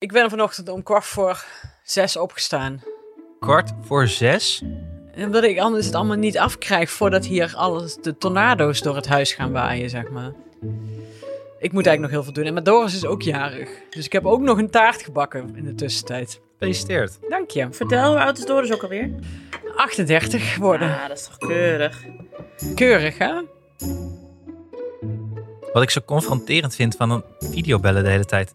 Ik ben vanochtend om kwart voor zes opgestaan. Kwart voor zes? Omdat ik anders het allemaal niet afkrijg voordat hier alles, de tornado's door het huis gaan waaien, zeg maar. Ik moet eigenlijk nog heel veel doen. En mijn Doris is ook jarig. Dus ik heb ook nog een taart gebakken in de tussentijd. Gefeliciteerd. Dank je. Vertel, hoe oud is Doris ook alweer? 38 geworden. Ah, dat is toch keurig. Keurig, hè? Wat ik zo confronterend vind van een videobellen de hele tijd.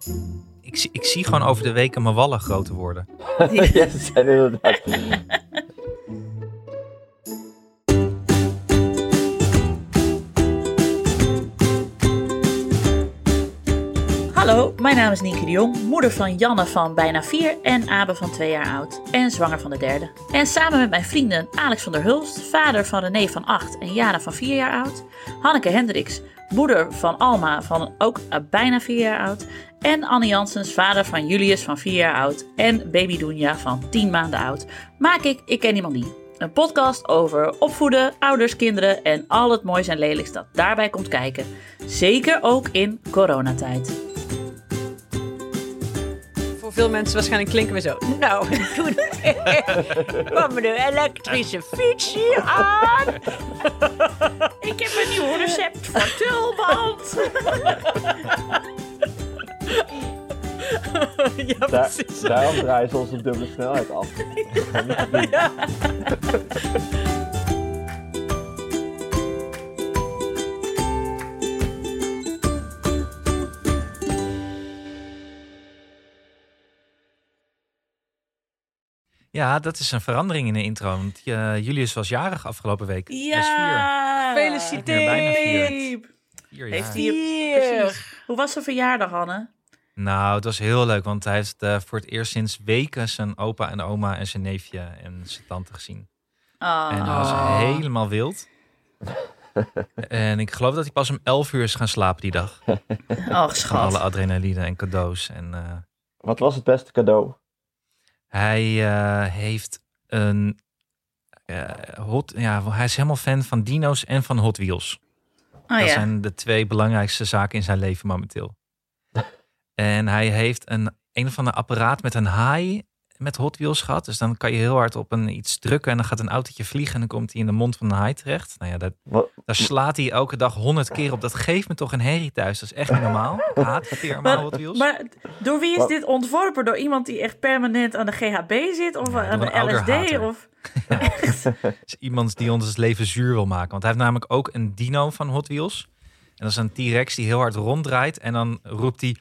Ik, zie- ik zie gewoon over de weken mijn wallen groter worden. ja, ze zijn inderdaad. Hallo, mijn naam is Nienke de Jong, moeder van Janne van bijna 4 en Abe van 2 jaar oud en zwanger van de derde. En samen met mijn vrienden Alex van der Hulst, vader van René van 8 en Jana van 4 jaar oud, Hanneke Hendricks, moeder van Alma van ook bijna 4 jaar oud en Anne Janssens, vader van Julius van 4 jaar oud en baby Doenja van 10 maanden oud, maak ik Ik Ken Iemand Die. Een podcast over opvoeden, ouders, kinderen en al het moois en lelijks dat daarbij komt kijken. Zeker ook in coronatijd. Voor veel mensen waarschijnlijk klinken we zo. Nou, toen kwam de elektrische fiets hier aan. Ik heb een nieuw recept voor tulband. ja, Daar, daarom draaien ze ons op dubbele snelheid af. Ja, dat is een verandering in de intro. Want eh, Julius was jarig afgelopen week. Ja. Gefeliciteerd. Bijna vier. vier Heeft hij-. Hoe was zijn verjaardag, Anne? Nou, het was heel leuk. Want hij heeft eh, voor het eerst sinds weken zijn opa en oma en zijn neefje en zijn tante gezien. Ah. En hij was Oh. helemaal wild. en ik geloof dat hij pas om 11 uur is gaan slapen die dag. Oh, Van alle schat. adrenaline en cadeaus. En eh, Wat was het beste cadeau? Hij eh, heeft een eh, hot, ja, hij is helemaal fan van dino's en van Hot Wheels. Oh dat ja. zijn de twee belangrijkste zaken in zijn leven momenteel. En hij heeft een een of ander apparaat met een haai met Hot Wheels gehad. Dus dan kan je heel hard op een iets drukken en dan gaat een autootje vliegen en dan komt hij in de mond van een haai terecht. Nou ja, dat, daar slaat hij elke dag honderd keer op. Dat geeft me toch een herrie thuis. Dat is echt niet normaal. Ik haat het helemaal Hot Wheels. Maar door wie is Wat? dit ontworpen? Door iemand die echt permanent aan de GHB zit? Of Ja, aan de LSD? Of... is iemand die ons het leven zuur wil maken. Want hij heeft namelijk ook een dino van Hot Wheels. En dat is een T-Rex die heel hard ronddraait. En dan roept hij...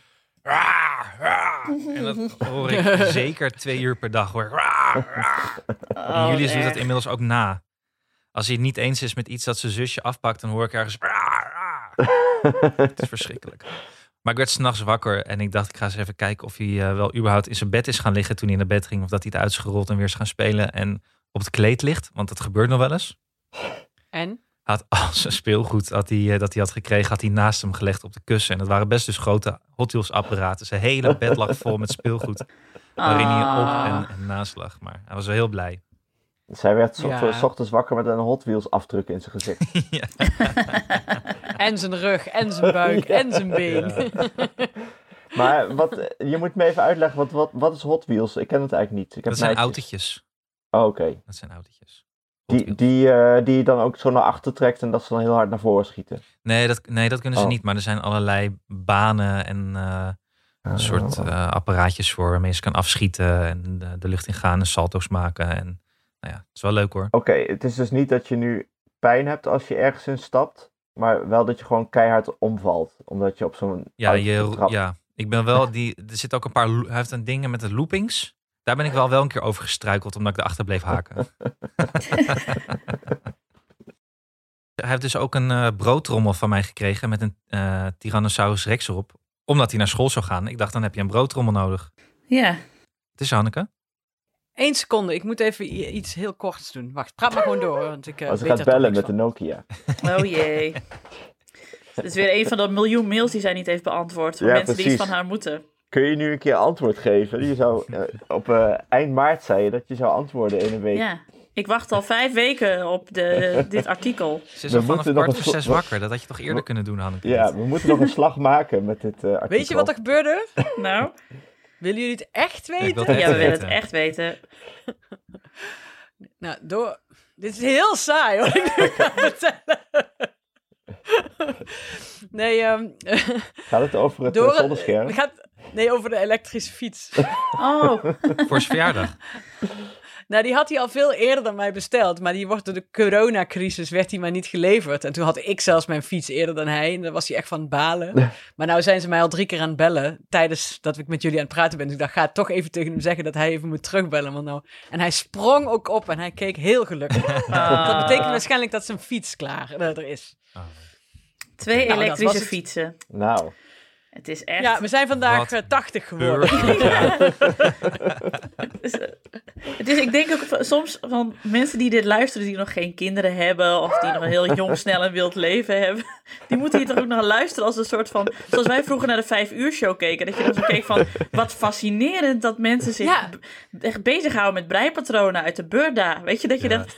En dat hoor ik zeker twee uur per dag. Hoor. "Raar, raar." En Oh, Julius doet dat inmiddels ook na. Als hij het niet eens is met iets dat zijn zusje afpakt... dan hoor ik ergens... Het is verschrikkelijk. Maar ik werd s'nachts wakker en ik dacht, ik ga eens even kijken of hij eh, wel überhaupt in zijn bed is gaan liggen toen hij naar bed ging. Of dat hij het uit is gerold en weer is gaan spelen en op het kleed ligt. Want dat gebeurt nog wel eens. En? Had al zijn speelgoed dat hij, eh, dat hij had gekregen, had hij naast hem gelegd op de kussen. En dat waren best dus grote Hot Wheels apparaten. Zijn hele bed lag vol met speelgoed. Waarin hij op Ah. en, en naast lag. Maar hij was wel heel blij. zij werd 's Ja. ochtends- wakker met een Hot Wheels afdruk in zijn gezicht. ja. En zijn rug, en zijn buik, Ja. en zijn been. Maar wat, eh, je moet me even uitleggen, wat, wat, wat is Hot Wheels? Ik ken het eigenlijk niet. Ik heb Dat zijn meisjes. autootjes. Oh, Oké. Dat zijn autootjes. Die, die, eh, die je dan ook zo naar achter trekt en dat ze dan heel hard naar voren schieten. Nee, dat, nee, dat kunnen ze Oh. niet. Maar er zijn allerlei banen en eh, een soort eh, apparaatjes voor waarmee ze kan afschieten en de, de lucht in gaan en salto's maken. En nou ja, het is wel leuk hoor. Oké, het is dus niet dat je nu pijn hebt als je ergens in stapt, maar wel dat je gewoon keihard omvalt, omdat je op zo'n Ja, je, trapt. ja, ik ben wel die. Er zit ook een paar. Hij heeft een dingen met de loopings. Daar ben ik wel wel een keer over gestruikeld omdat ik erachter bleef haken. hij heeft dus ook een eh, broodtrommel van mij gekregen met een eh, Tyrannosaurus Rex erop. Omdat hij naar school zou gaan. Ik dacht, dan heb je een broodtrommel nodig. Ja. Het is Hanneke. Eén seconde, ik moet even iets heel korts doen. Wacht, praat maar gewoon door, want ik Als ze weet gaat toch bellen met de. Nokia. Oh jee. Het is weer een van de miljoen mails die zij niet heeft beantwoord. Van Ja, mensen die iets van haar moeten. Kun je nu een keer antwoord geven? Je zou, eh, op eh, eind maart zei je dat je zou antwoorden in een week. Ja. Ik wacht al vijf weken op de, dit artikel. Ze is We al vanaf moeten nog kwart voor zes wakker. Dat had je toch eerder kunnen doen, Hanneke? Ja, we moeten nog een slag maken met dit eh artikel. Weet je wat er gebeurde? Nou, Willen jullie het echt weten? het Ja, we willen het echt weten. Nou, door... Dit is heel saai, hoor. Ik nu ga vertellen. Nee, ehm Gaat het over het door zonnescherm? gaat, nee, over de elektrische fiets. Oh, Voor zijn verjaardag. Nou, die had hij al veel eerder dan mij besteld. Maar die wordt door de coronacrisis werd hij maar niet geleverd. En toen had ik zelfs mijn fiets eerder dan hij. En dan was hij echt van het balen. Maar nou zijn ze mij al drie keer aan het bellen. Tijdens dat ik met jullie aan het praten ben. Dus ik dacht, ga toch even tegen hem zeggen dat hij even moet terugbellen. Want nou... En hij sprong ook op en hij keek heel gelukkig. Ah. Dat betekent waarschijnlijk dat zijn fiets klaar eh, er is. Oh. twee Nou, elektrische fietsen. Nou, Het is echt... Ja, we zijn vandaag Wat eh, 80 geworden. Ja. Dus, eh, het is, ik denk ook soms van mensen die dit luisteren, die nog geen kinderen hebben, of die nog een heel jong, snel en wild leven hebben, die moeten hier toch ook nog luisteren als een soort van, zoals wij vroeger naar de vijf uur show keken, dat je dan zo keek van, wat fascinerend dat mensen zich Ja. echt bezighouden met breipatronen uit de Burda. Weet je, dat je, Ja. dat,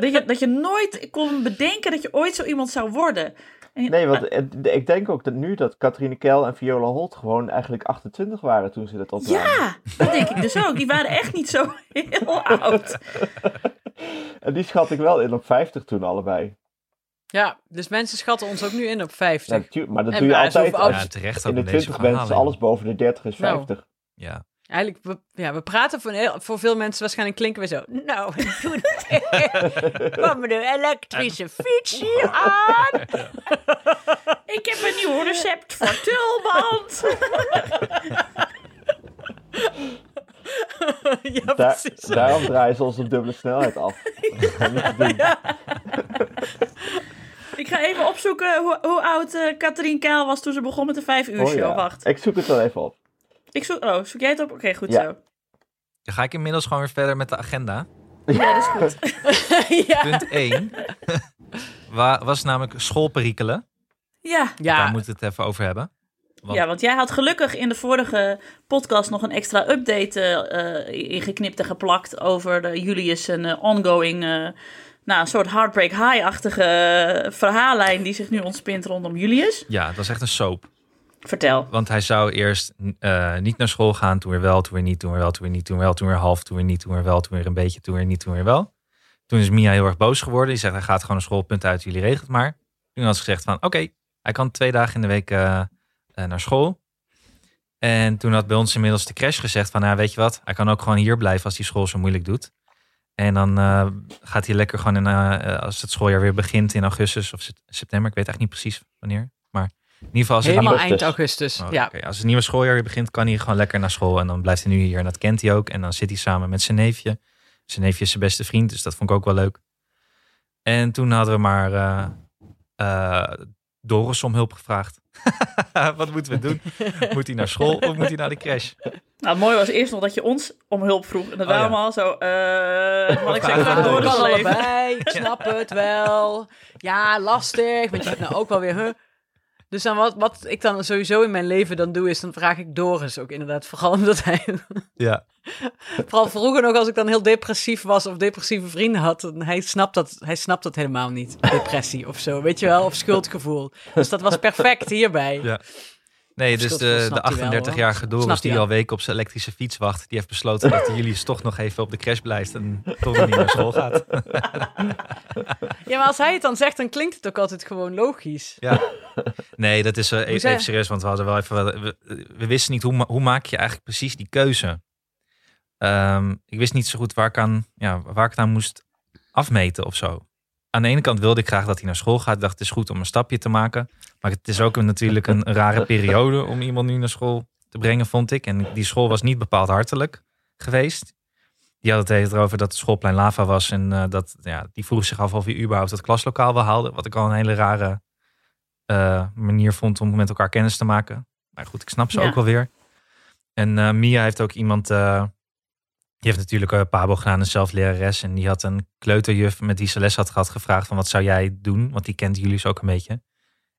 dat, je, dat je nooit kon bedenken dat je ooit zo iemand zou worden. Nee, want ik denk ook dat nu dat Katrine Kel en Viola Holt gewoon eigenlijk 28 waren toen ze dat opnamen. Ja, dat denk ik dus ook. Die waren echt niet zo heel oud. En die schat ik wel in op 50 toen allebei. Ja, dus mensen schatten ons ook nu in op 50. Ja, tu- maar dat En doe je altijd als Ja, terecht in de met deze 20 bent. is verhalen. alles boven de 30 is Nou. 50. Ja. Eigenlijk, we, ja, we praten voor, heel- voor veel mensen waarschijnlijk klinken we zo. Nou, toen kwam de elektrische fiets hier aan. Ik heb een nieuw recept voor tulband. ja, daarom draaien ze ons op dubbele snelheid af. Ik ga even opzoeken hoe, hoe oud eh Katrien Kaal was toen ze begon met de vijf uur Oh show. ja. Wacht. Ik zoek het wel even op. Ik zoek, oh, zoek jij het op? Oké, goed Ja. zo. Dan ga ik inmiddels gewoon weer verder met de agenda. Ja, dat is goed. ja. Punt 1 wa- was namelijk schoolperikelen. Ja. Daar Ja, moeten we het even over hebben. Want- ja, want jij had gelukkig in de vorige podcast nog een extra update eh, eh, ingeknipt en geplakt over de Julius een eh, ongoing, eh, nou, een soort Heartbreak High-achtige verhaallijn die zich nu ontspint rondom Julius. Ja, dat was echt een soap. Vertel. Want hij zou eerst eh, niet naar school gaan, toen weer wel, toen weer niet, toen weer wel, toen weer niet, toen weer wel, toen weer half, toen weer niet, toen weer wel, toen weer een beetje, toen weer niet, toen weer wel. Toen is Mia heel erg boos geworden. Die zegt, hij gaat gewoon naar school, punt uit, jullie regelt maar. Toen had ze gezegd van, oké, hij kan twee dagen in de week eh, eh, naar school. En toen had bij ons inmiddels de crash gezegd van, nou, weet je wat, hij kan ook gewoon hier blijven als die school zo moeilijk doet. En dan eh, gaat hij lekker gewoon in, eh, eh, als het schooljaar weer begint in augustus of sept- september. Ik weet echt niet precies wanneer. In ieder geval als het helemaal nieuwe- eind augustus. Oh, ja. oké. Als het nieuwe schooljaar weer begint, kan hij gewoon lekker naar school. En dan blijft hij nu hier. En dat kent hij ook. En dan zit hij samen met zijn neefje. Zijn neefje is zijn beste vriend. Dus dat vond ik ook wel leuk. En toen hadden we maar eh, eh, Doris om hulp gevraagd. Wat moeten we doen? Moet hij naar school of moet hij naar de crash? Nou, het mooie was eerst nog dat je ons om hulp vroeg. En dat Oh, waren ja. allemaal zo, eh wat ik zeg, Ja, leven. allebei. Ik snap het wel. Ja, lastig. Want je hebt nou ook wel weer... Huh? Dus dan wat, wat ik dan sowieso in mijn leven dan doe, is dan vraag ik Doris ook inderdaad. Vooral omdat hij... Ja. Vooral vroeger nog als ik dan heel depressief was of depressieve vrienden had. dan- Hij snapt dat, hij snapt dat helemaal niet. Depressie of zo, weet je wel? Of schuldgevoel. Dus dat was perfect hierbij. Ja. Nee, dus de, de hij wel, hoor. 38-jarige Doris die al weken op zijn elektrische fiets wacht. Die heeft besloten dat hij jullie toch nog even op de crash blijft. En toch niet naar school gaat. Ja, maar als hij het dan zegt, dan klinkt het ook altijd gewoon logisch. Ja. Nee, dat is eh, even, even serieus, want we hadden wel even. We, we wisten niet hoe, hoe maak je eigenlijk precies die keuze. Ehm, ik wist niet zo goed waar ik, aan, ja, waar ik het aan moest afmeten of zo. Aan de ene kant wilde ik graag dat hij naar school gaat. Ik dacht, het is goed om een stapje te maken. Maar het is ook een, natuurlijk een, rare periode om iemand nu naar school te brengen, vond ik. En die school was niet bepaald hartelijk geweest. Die had het erover dat het schoolplein lava was. En eh, dat, ja, die vroeg zich af of hij überhaupt het klaslokaal wel haalde. Wat ik al een hele rare eh, manier vond om met elkaar kennis te maken. Maar goed, ik snap ze Ja. ook wel weer. En eh, Mia heeft ook iemand... eh, die heeft natuurlijk uh, Pabo gedaan, een zelflerares. En die had een kleuterjuf met wie ze les had gehad gevraagd van wat zou jij doen? Want die kent jullie ook een beetje.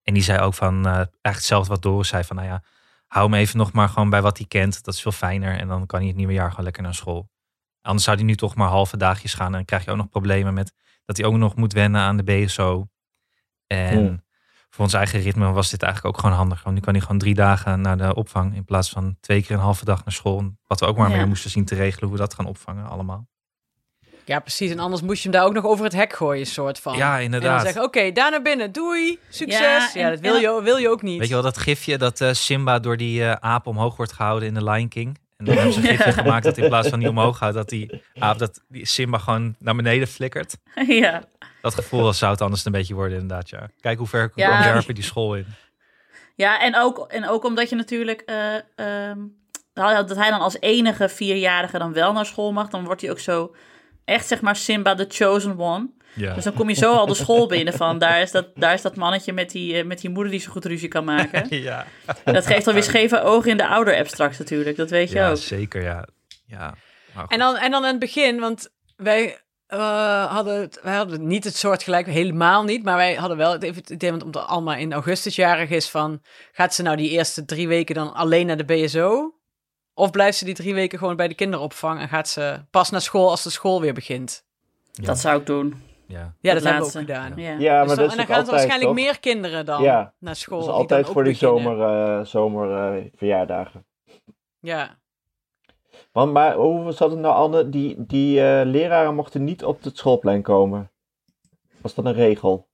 En die zei ook van eh, eigenlijk hetzelfde wat Doris zei. Van nou ja, hou hem even nog maar gewoon bij wat hij kent. Dat is veel fijner. En dan kan hij het nieuwe jaar gewoon lekker naar school. Anders zou hij nu toch maar halve dagjes gaan. En dan krijg je ook nog problemen met dat hij ook nog moet wennen aan de BSO. En. Voor ons eigen ritme was dit eigenlijk ook gewoon handig. Want nu kan hij gewoon drie dagen naar de opvang in plaats van twee keer een halve dag naar school. Wat we ook maar Ja. meer moesten zien te regelen hoe we dat gaan opvangen allemaal. Ja, precies. En anders moest je hem daar ook nog over het hek gooien, soort van. Ja, En dan inderdaad. zeggen, oké, daar naar binnen, doei, succes. Ja, dat wil je, wil je ook niet. Weet je wel dat gifje dat eh, Simba door die eh, aap omhoog wordt gehouden in de Lion King? En dan hebben ze een gifje gemaakt dat in plaats van die omhoog gaat, dat die aap, dat die Simba gewoon naar beneden flikkert. ja. Dat gevoel zou het anders een beetje worden inderdaad, ja. Kijk hoe ver Ja. kwam die school in. Ja, en ook, en ook omdat je natuurlijk... eh, ehm, dat hij dan als enige vierjarige dan wel naar school mag. Dan wordt hij ook zo echt, zeg maar, Simba the chosen one. Ja. Dus dan kom je zo al de school binnen van... daar is dat, daar is dat mannetje met die, eh, met die moeder die zo goed ruzie kan maken. ja. Dat geeft alweer scheve ogen in de ouder-app straks natuurlijk. Dat weet je ja, ook. zeker, ja. ja. En dan, en dan in het begin, want wij, eh, hadden, het, wij hadden niet het soort gelijk, helemaal niet. Maar wij hadden wel het even het idee, want omdat Alma in augustus jarig is, van gaat ze nou die eerste drie weken dan alleen naar de BSO? Of blijft ze die drie weken gewoon bij de kinderopvang en gaat ze pas naar school als de school weer begint? Ja. Dat zou ik doen. ja. Ja, Dat dat, hebben we ook gedaan. Ja. Ja, maar Dus dan- dat en dan gaan altijd, er waarschijnlijk toch? meer kinderen dan Ja. naar school. Dat is die altijd voor die beginnen. zomer, eh, zomer eh, verjaardagen. Ja. Want, maar hoe zat het nou, Anne? Die, die eh, leraren mochten niet op het schoolplein komen. Was dat een regel?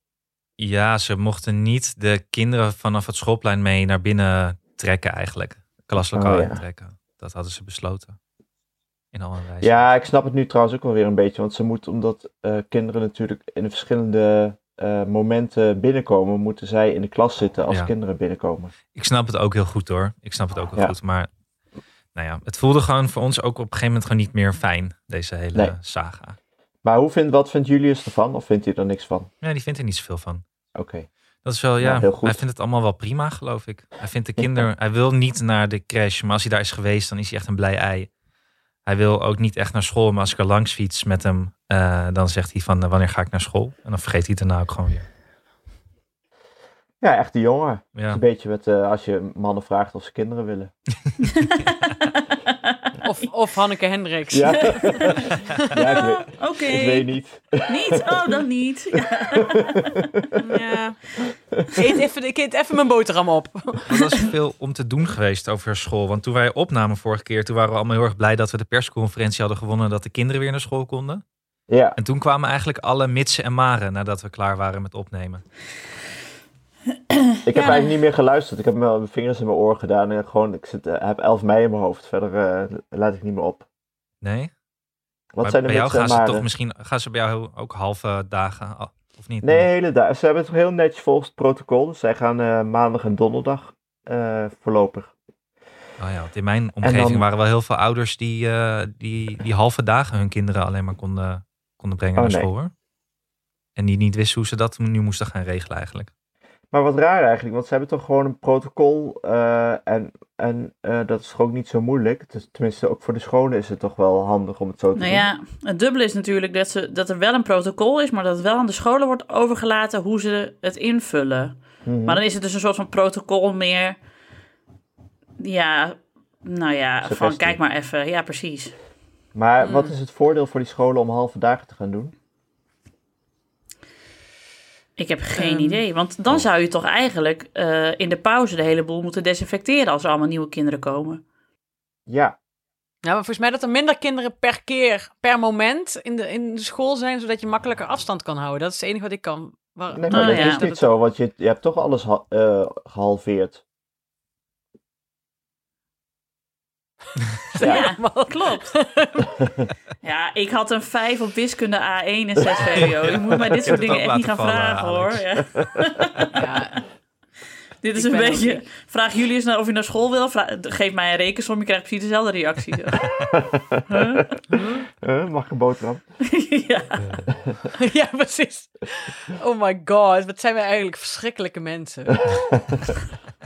ja, ze mochten niet de kinderen vanaf het schoolplein mee naar binnen trekken eigenlijk. Klaslokaal Oh, ja. intrekken. Dat hadden ze besloten. In al een wijze. Ja, ik snap het nu trouwens ook wel weer een beetje. Want ze moeten, omdat eh, kinderen natuurlijk in verschillende eh, momenten binnenkomen, moeten zij in de klas zitten als Ja. kinderen binnenkomen. Ik snap het ook heel goed hoor. Ik snap het ook heel Ja. goed. Maar nou ja, het voelde gewoon voor ons ook op een gegeven moment gewoon niet meer fijn. Deze hele Nee. saga. Maar hoe vindt, wat vindt Julius ervan? Of vindt hij er niks van? Ja, die vindt er niet zoveel van. Oké. Dat is wel, ja, heel goed. hij vindt het allemaal wel prima, geloof ik. Hij vindt de kinderen, hij wil niet naar de crash, maar als hij daar is geweest, dan is hij echt een blij ei. Hij wil ook niet echt naar school, maar als ik er langs fiets met hem, eh, dan zegt hij van, eh, wanneer ga ik naar school? En dan vergeet hij het daarna ook gewoon weer. Ja, echt die jongen. Ja, een beetje met eh, als je mannen vraagt of ze kinderen willen. Of, of Hanneke Hendricks. Ja, ja ik, weet, Oké. ik weet niet. Niet? Oh, dan niet. Ja. Eet even, ik eet even mijn boterham op. er was veel om te doen geweest over school. Want toen wij opnamen vorige keer, toen waren we allemaal heel erg blij dat we de persconferentie hadden gewonnen, dat de kinderen weer naar school konden. Ja, En toen kwamen eigenlijk alle mitsen en maren nadat we klaar waren met opnemen. Ik heb eigenlijk niet meer geluisterd. Ik heb mijn mijn vingers in mijn oor gedaan en gewoon, ik zit, eh, heb 11 mei in mijn hoofd. Verder eh, laat ik niet meer op. Nee? Wat maar zijn de bij jou gaan ze toch misschien, gaan ze bij jou ook halve dagen, ah, of niet? Nee, hele dagen. Ze hebben het heel netjes volgens het protocol. Dus zij gaan eh, maandag en donderdag eh, voorlopig. Oh ja, want in mijn omgeving dan- waren wel heel veel ouders die, eh, die, die halve dagen hun kinderen alleen maar konden, konden brengen Oh, naar school. En die niet wisten hoe ze dat nu moesten gaan regelen eigenlijk. Maar wat raar eigenlijk, want ze hebben toch gewoon een protocol. eh, en en eh, dat is ook niet zo moeilijk. Is- tenminste, ook voor de scholen is het toch wel handig om het zo te Nou doen. ja, het dubbele is natuurlijk dat, ze, dat er wel een protocol is, maar dat het wel aan de scholen wordt overgelaten hoe ze het invullen. Mhm. Maar dan is het dus een soort van protocol meer. Ja, nou ja, van kijk maar even. Ja, precies. Maar Mm. wat is het voordeel voor die scholen om halve dagen te gaan doen? Ik heb geen Ehm. idee. Want dan zou je toch eigenlijk eh, in de pauze de hele boel moeten desinfecteren als er allemaal nieuwe kinderen komen. Ja, Nou, maar volgens mij dat er minder kinderen per keer, per moment in de, in de school zijn, zodat je makkelijker afstand kan houden. Dat is het enige wat ik kan. Waar, nee, maar Oh, dat ja. is niet zo, want je, je hebt toch alles ha- eh, gehalveerd. Ja, klopt. ja, ik had een 5 op wiskunde A1 en 6 VWO. Je moet mij dit soort dingen echt niet gaan vallen, vragen hoor. Ja. Ja, Dit is Ik een ook beetje. Vraag Julius nou of hij naar school wil. Geef mij een rekensom, je krijgt precies dezelfde reactie. Huh? Eh, mag ik een boterham? ja. ja, precies. Oh my god, wat zijn wij eigenlijk verschrikkelijke mensen.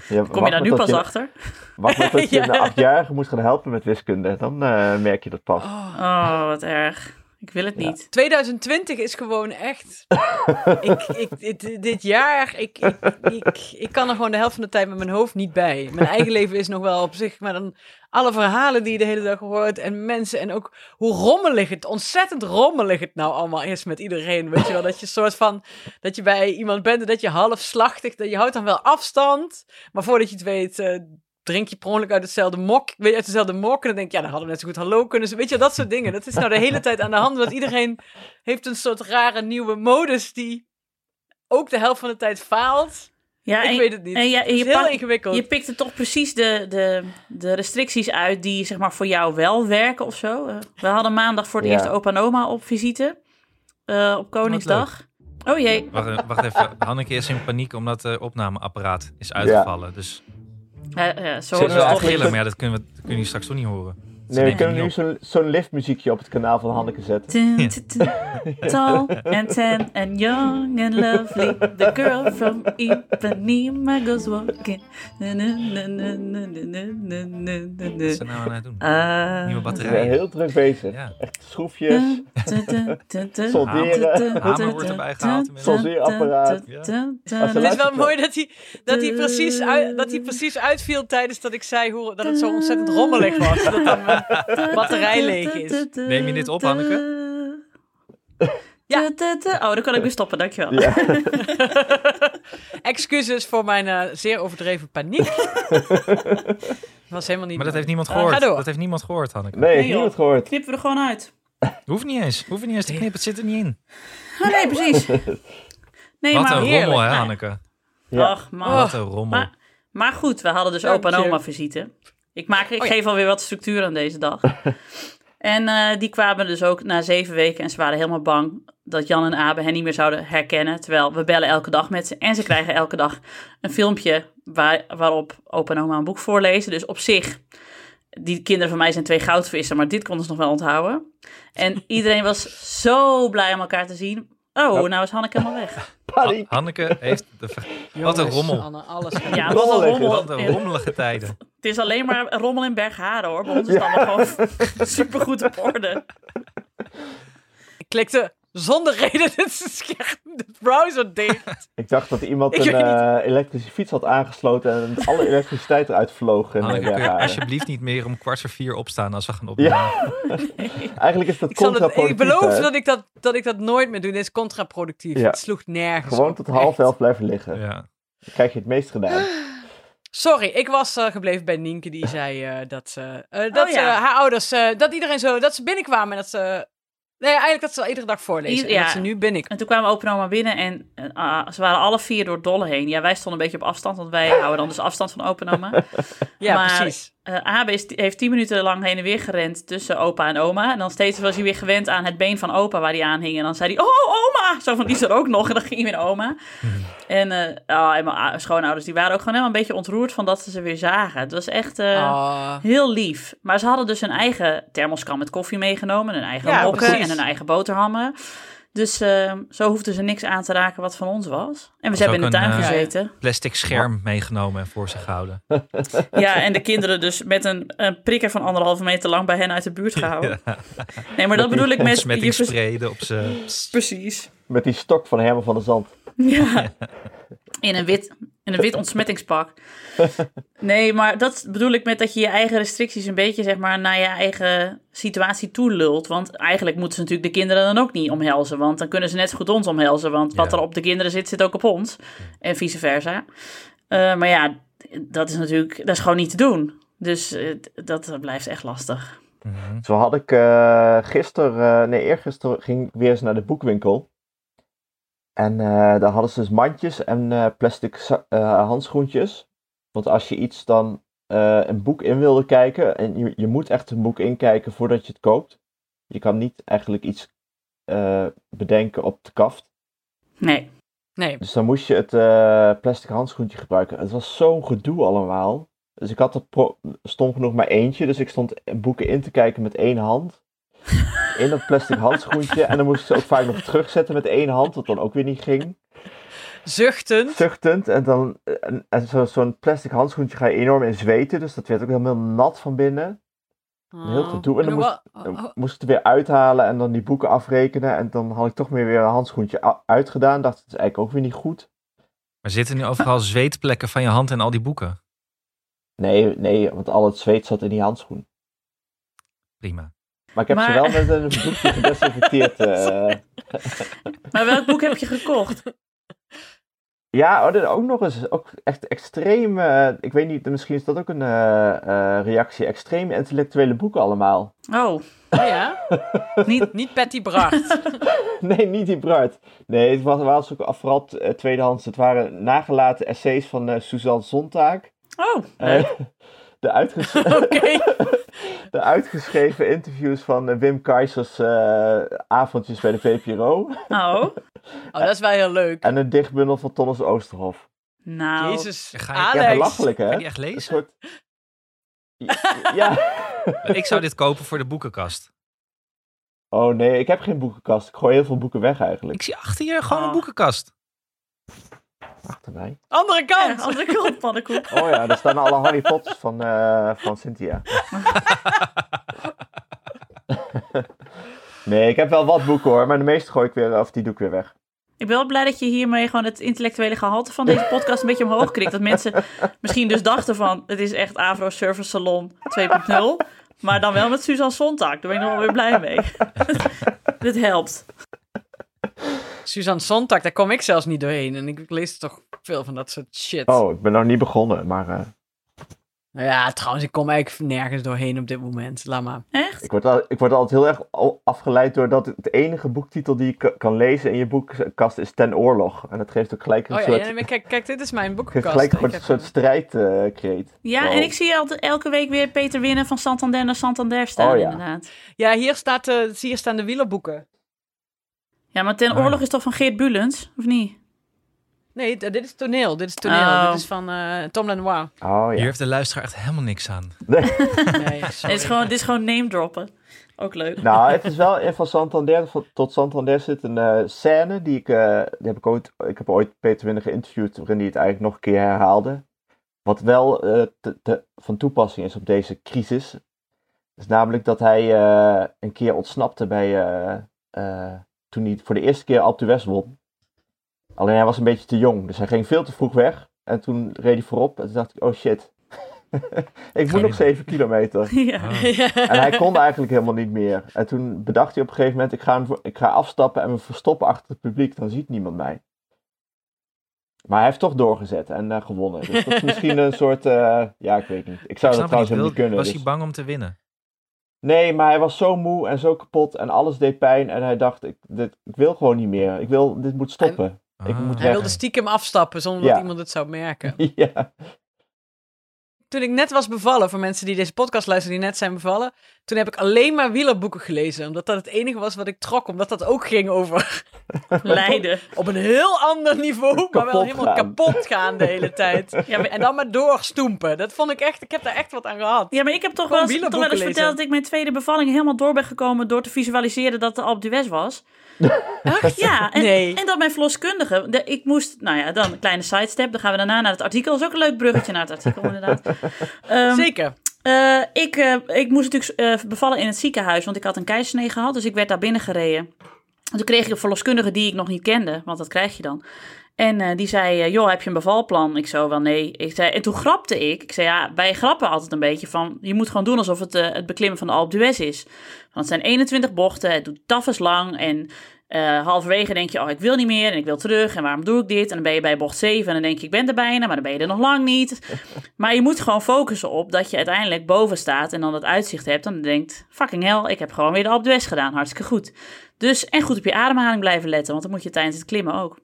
Ja, Kom je daar nu pas je- achter? Wacht maar tot je Ja. een achtjarige moet gaan helpen met wiskunde. Dan eh, merk je dat pas. Oh, Oh, wat erg. Ik wil het niet. 2020 is gewoon echt. ik, ik, dit, dit jaar, ik, ik, ik, ik kan er gewoon de helft van de tijd met mijn hoofd niet bij. Mijn eigen leven is nog wel op zich, maar dan alle verhalen die je de hele dag hoort en mensen en ook hoe rommelig het, ontzettend rommelig het nou allemaal is met iedereen. Weet je wel, dat je soort van, dat je bij iemand bent en dat je half slachtig, dat je houdt dan wel afstand, maar voordat je het weet, eh, drink je per ongeluk uit hetzelfde mok, weet je, uit dezelfde mok. En dan denk je, ja, dan hadden we net zo goed hallo kunnen zijn. Weet je, dat soort dingen. Dat is nou de hele tijd aan de hand. Want iedereen heeft een soort rare nieuwe modus die ook de helft van de tijd faalt. Ja, ik en- weet het niet. en ja, het is je heel ingewikkeld. Je pikte toch precies de, de, de restricties uit die zeg maar, voor jou wel werken of zo. Eh, we hadden maandag voor het Ja. eerst opa en oma op visite. eh, op Koningsdag. Oh jee. Wacht, wacht even, Hanneke is in paniek omdat de opnameapparaat is uitgevallen. Dus Eh, eh, zo is het toch. eigenlijk- gillen, maar ja, dat kunnen we, dat kunnen we straks toch niet horen. Nee, we kunnen nu zo'n zo liftmuziekje op het kanaal van Hanneke zetten. Dun, dun, tall and tan and young and lovely. The girl from Ipanema goes walking. Wat is ze nou aan het doen? Ah. Nieuwe batterijen. We zijn heel druk bezig. Ja. Echt schroefjes. Solderen. Hamer wordt erbij gehaald. Het is wel mooi dat hij, dat, hij precies uit, dat hij precies uitviel tijdens dat ik zei hoe, dat het zo ontzettend rommelig was. Dat batterij leeg is. Neem je dit op, Hanneke? Ja. Oh, dan kan ik weer stoppen, dankjewel. Ja. Excuses voor mijn eh, zeer overdreven paniek. was helemaal niet Maar dat heeft niemand Eh, gehoord. ga door. dat heeft niemand gehoord, Hanneke. Nee, Nee, niemand gehoord. Knippen we er gewoon uit. Hoeft niet eens. Hoeft niet eens te knippen. Het zit er niet in. Oh, nee, precies. Nee, Wat maar een heerlijk. rommel, hè, Hanneke? Ja. Ach, man. Wat een rommel. Maar, maar goed, we hadden dus Dank opa en oma visite. Ik, maak, ik Oh ja. geef alweer wat structuur aan deze dag. en eh, die kwamen dus ook na zeven weken en ze waren helemaal bang dat Jan en Abe hen niet meer zouden herkennen. Terwijl we bellen elke dag met ze en ze krijgen elke dag een filmpje waar, waarop opa en oma een boek voorlezen. Dus op zich, die kinderen van mij zijn twee goudvissen, maar dit konden ze nog wel onthouden. En iedereen was zo blij om elkaar te zien. Oh, nou is Hanneke helemaal weg. Paniek. Hanneke heeft de ver- Wat een rommel. Anne, alles Ja, wat een rommel. Wat een rommelige tijden. Het is alleen maar rommel in Bergharen hoor. Bij ons is het allemaal gewoon supergoed op orde. Ik klikte zonder reden het scherm, de browser dicht. Ik dacht dat iemand Ik een eh, elektrische fiets had aangesloten en alle elektriciteit eruit vloog. En, Hanneke, ja, kun je ja, alsjeblieft niet meer om kwart voor vier opstaan als we gaan opnemen? Eigenlijk is dat Ik, zal het, ik contraproductief. beloof hè? dat ik dat, dat ik dat nooit meer doe. Dit is contraproductief. Ja. Het sloeg nergens Gewoon op. tot half elf blijven liggen. Ja. Dan krijg je het meest gedaan. Sorry, ik was eh, gebleven bij Nienke. Die zei eh, dat, ze, eh, dat Oh, ja. haar ouders, eh, dat iedereen zo, dat ze binnenkwamen en dat ze... Nee, eigenlijk dat ze al iedere dag voorlezen. Ieder- En dat ja. ze nu binnen. En toen kwamen opa en oma binnen en ah, ze waren alle vier door dolle heen. Ja, wij stonden een beetje op afstand, want wij houden dan dus afstand van opa en oma. Ja, Maar- precies. Eh Abe is, heeft tien minuten lang heen en weer gerend tussen opa en oma. En dan steeds was hij weer gewend aan het been van opa waar hij aan hing. En dan zei hij, oh oma! Zo van, die is er ook nog. En dan ging hij weer naar oma. En, eh oh, en mijn schoonouders, die waren ook gewoon helemaal een beetje ontroerd van dat ze ze weer zagen. Het was echt... eh, Oh. Heel lief. Maar ze hadden dus hun eigen thermoskan met koffie meegenomen. Hun eigen Ja, mokken en hun eigen boterhammen. Dus eh, zo hoefden ze niks aan te raken wat van ons was. En we hebben in de tuin een, eh, gezeten. Plastic scherm meegenomen en voor zich gehouden. Ja, en de kinderen dus met een, een prikker van anderhalve meter lang bij hen uit de buurt gehouden. Nee, maar dat bedoel ik met... je Smetting vers- sprayden op ze. Precies. Met die stok van Herman van der Zand. Ja. In een wit, in een wit ontsmettingspak. Nee, maar dat bedoel ik met dat je je eigen restricties een beetje zeg maar naar je eigen situatie toe lult. Want eigenlijk moeten ze natuurlijk de kinderen dan ook niet omhelzen. Want dan kunnen ze net zo goed ons omhelzen. Want wat Ja. er op de kinderen zit, zit ook op ons. En vice versa. Eh, maar ja, dat is natuurlijk, dat is gewoon niet te doen. Dus eh, dat blijft echt lastig. Mhm. Zo had ik eh gisteren, eh, nee eergisteren ging ik weer eens naar de boekwinkel. En eh, daar hadden ze dus mandjes en eh, plastic eh, handschoentjes. Want als je iets dan een boek in wilde kijken, en je, je moet echt een boek inkijken voordat je het koopt. Je kan niet eigenlijk iets bedenken op de kaft. Nee. Nee. Dus dan moest je het plastic handschoentje gebruiken. Het was zo'n gedoe allemaal. Dus ik had er stom genoeg maar eentje. Dus ik stond boeken in te kijken met één hand. In dat plastic handschoentje. En dan moest ik ze ook vaak nog terugzetten met één hand. Wat dan ook weer niet ging. Zuchtend. Zuchtend. En dan en, en zo, zo'n plastic handschoentje ga je enorm in zweten. Dus dat werd ook helemaal nat van binnen. Een heel Oh. gedoe. En dan moest, dan oh, moest ik het weer uithalen en dan die boeken afrekenen. En dan had ik toch meer weer een handschoentje uitgedaan. Dacht, het is eigenlijk ook weer niet goed. Maar zitten nu overal zweetplekken van je hand in al die boeken? Nee, nee, want al het zweet zat in die handschoen. Prima. Maar ik heb ze wel met een doekje gedesinfecteerd. eh. Maar welk boek heb je gekocht? Ja, oh, ook nog eens. Ook echt extreem. eh, ik weet niet, misschien is dat ook een eh, eh, reactie. Extreem intellectuele boeken allemaal. Oh, oh ja? niet... Niet Patty Bracht. nee, niet die Bruid. Nee, het was, was ook vooral eh, tweedehands. Het waren nagelaten essays van eh, Suzanne Sontag. Oh, leuk. De, uitges- de uitgeschreven interviews van eh, Wim Keisers eh, avondjes bij de VPRO. oh. Oh, dat is wel heel leuk. En een dichtbundel van Thomas Oosterhof. Nou, Jezus, Ga je- Ja, Alex. belachelijk hè? Ga je echt Een lezen? soort... Ja. Ik zou dit kopen voor de boekenkast. Oh nee, ik heb geen boekenkast. Ik gooi heel veel boeken weg eigenlijk. Ik zie achter je gewoon een Oh. boekenkast. Achter mij. Andere ja, kant. andere kant pannenkoek. Oh ja, daar staan alle Harry Potters van, eh, van Cynthia. nee, ik heb wel wat boeken hoor, maar de meeste gooi ik weer, of die doe ik weer weg. Ik ben wel blij dat je hiermee gewoon het intellectuele gehalte van deze podcast een beetje omhoog krikt. Dat mensen misschien dus dachten van, het is echt Avro Service Salon 2.0. Maar dan wel met Suzanne Sontag. Daar ben ik nog wel weer blij mee. Dit helpt. Suzanne Sontag, daar kom ik zelfs niet doorheen. En ik lees toch veel van dat soort shit. Oh, ik ben nog niet begonnen, maar eh, Nou ja, trouwens, ik kom eigenlijk nergens doorheen op dit moment. Laat maar. Echt? ik, word al, ik word altijd heel erg afgeleid door dat het enige boektitel die je k- kan lezen in je boekenkast is Ten Oorlog. En dat geeft ook gelijk een Oh ja, soort, ja, kijk, kijk, dit is mijn geeft boekenkast. gelijk Ik een soort strijdkreet. Ja, en ik zie altijd elke week weer Peter Winnen van Santander naar Santander staan, Oh ja. inderdaad. Ja, hier, staat, eh, hier staan de wielerboeken. Ja, maar Ten. Oorlog is toch van Geert Bulens, of niet? Nee, dit is toneel. Dit is toneel. Oh. Dit is van eh, Tom Lenoir. Oh Hier ja. heeft de luisteraar echt helemaal niks aan. Nee, Nee, dit, is gewoon, dit is gewoon name droppen. Ook leuk. Nou, het is wel in van Santander van- tot Santander zit een eh, scène die ik, eh, die heb ik ooit, ik heb ooit Peter Winnen geïnterviewd waarin hij het eigenlijk nog een keer herhaalde. Wat wel eh, te- te- van toepassing is op deze crisis. is namelijk dat hij eh, een keer ontsnapte bij, eh, eh, toen hij voor de eerste keer Alpe d'Huez won. Alleen hij was een beetje te jong, dus hij ging veel te vroeg weg. En toen reed hij voorop en toen dacht ik, oh shit. ik moet nog niet. 7 kilometer. Ja. Oh. En hij kon eigenlijk helemaal niet meer. En toen bedacht hij op een gegeven moment, ik ga, hem ik ga afstappen en me verstoppen achter het publiek, dan ziet niemand mij. Maar hij heeft toch doorgezet en eh, gewonnen. Dus dat is misschien een soort, eh, ja, ik weet niet. Ik zou Ik dat trouwens helemaal niet. niet kunnen. Was dus- hij bang om te winnen? Nee, maar hij was zo moe en zo kapot en alles deed pijn. En hij dacht, ik, dit, ik wil gewoon niet meer. Ik wil, dit moet stoppen. Ik moet Ah. Hij wilde stiekem afstappen zonder Ja. dat iemand het zou merken. ja. Toen ik net was bevallen, voor mensen die deze podcast luisteren die net zijn bevallen, toen heb ik alleen maar wielerboeken gelezen. Omdat dat het enige was wat ik trok, omdat dat ook ging over Leiden. op een heel ander niveau, maar wel helemaal gaan. kapot gaan de hele tijd. Ja, maar, En dan maar doorstoempen. Dat vond ik echt, ik heb daar echt wat aan gehad. ja, maar ik heb toch Gewoon wel, eens, toch wel eens verteld dat ik mijn tweede bevalling helemaal door ben gekomen door te visualiseren dat de Alpe d'Huez was. Ja, en, Nee. en dat mijn verloskundige, de, ik moest, nou ja, dan een kleine sidestep, dan gaan we daarna naar het artikel. Dat is ook een leuk bruggetje naar het artikel inderdaad. Ehm, Zeker. Eh, ik, eh, ik moest natuurlijk eh, bevallen in het ziekenhuis, want ik had een keizersnee gehad. Dus ik werd daar binnengereden. En toen kreeg ik een verloskundige die ik nog niet kende, want dat krijg je dan. En die zei, joh, heb je een bevalplan? Ik zo, wel nee. Ik zei, en toen grapte ik. Ik zei, ja, wij grappen altijd een beetje van... je moet gewoon doen alsof het het beklimmen van de Alpe d'Huez is. Want het zijn 21 bochten, het doet tafels lang... en eh, halverwege denk je, oh, ik wil niet meer en ik wil terug... en waarom doe ik dit? En dan ben je bij bocht 7 en dan denk je, ik ben er bijna... maar dan ben je er nog lang niet. Maar je moet gewoon focussen op dat je uiteindelijk boven staat... en dan het uitzicht hebt en dan denkt... fucking hell, ik heb gewoon weer de Alpe d'Huez gedaan. Hartstikke goed. Dus, en goed op je ademhaling blijven letten... want dat moet je tijdens het klimmen ook.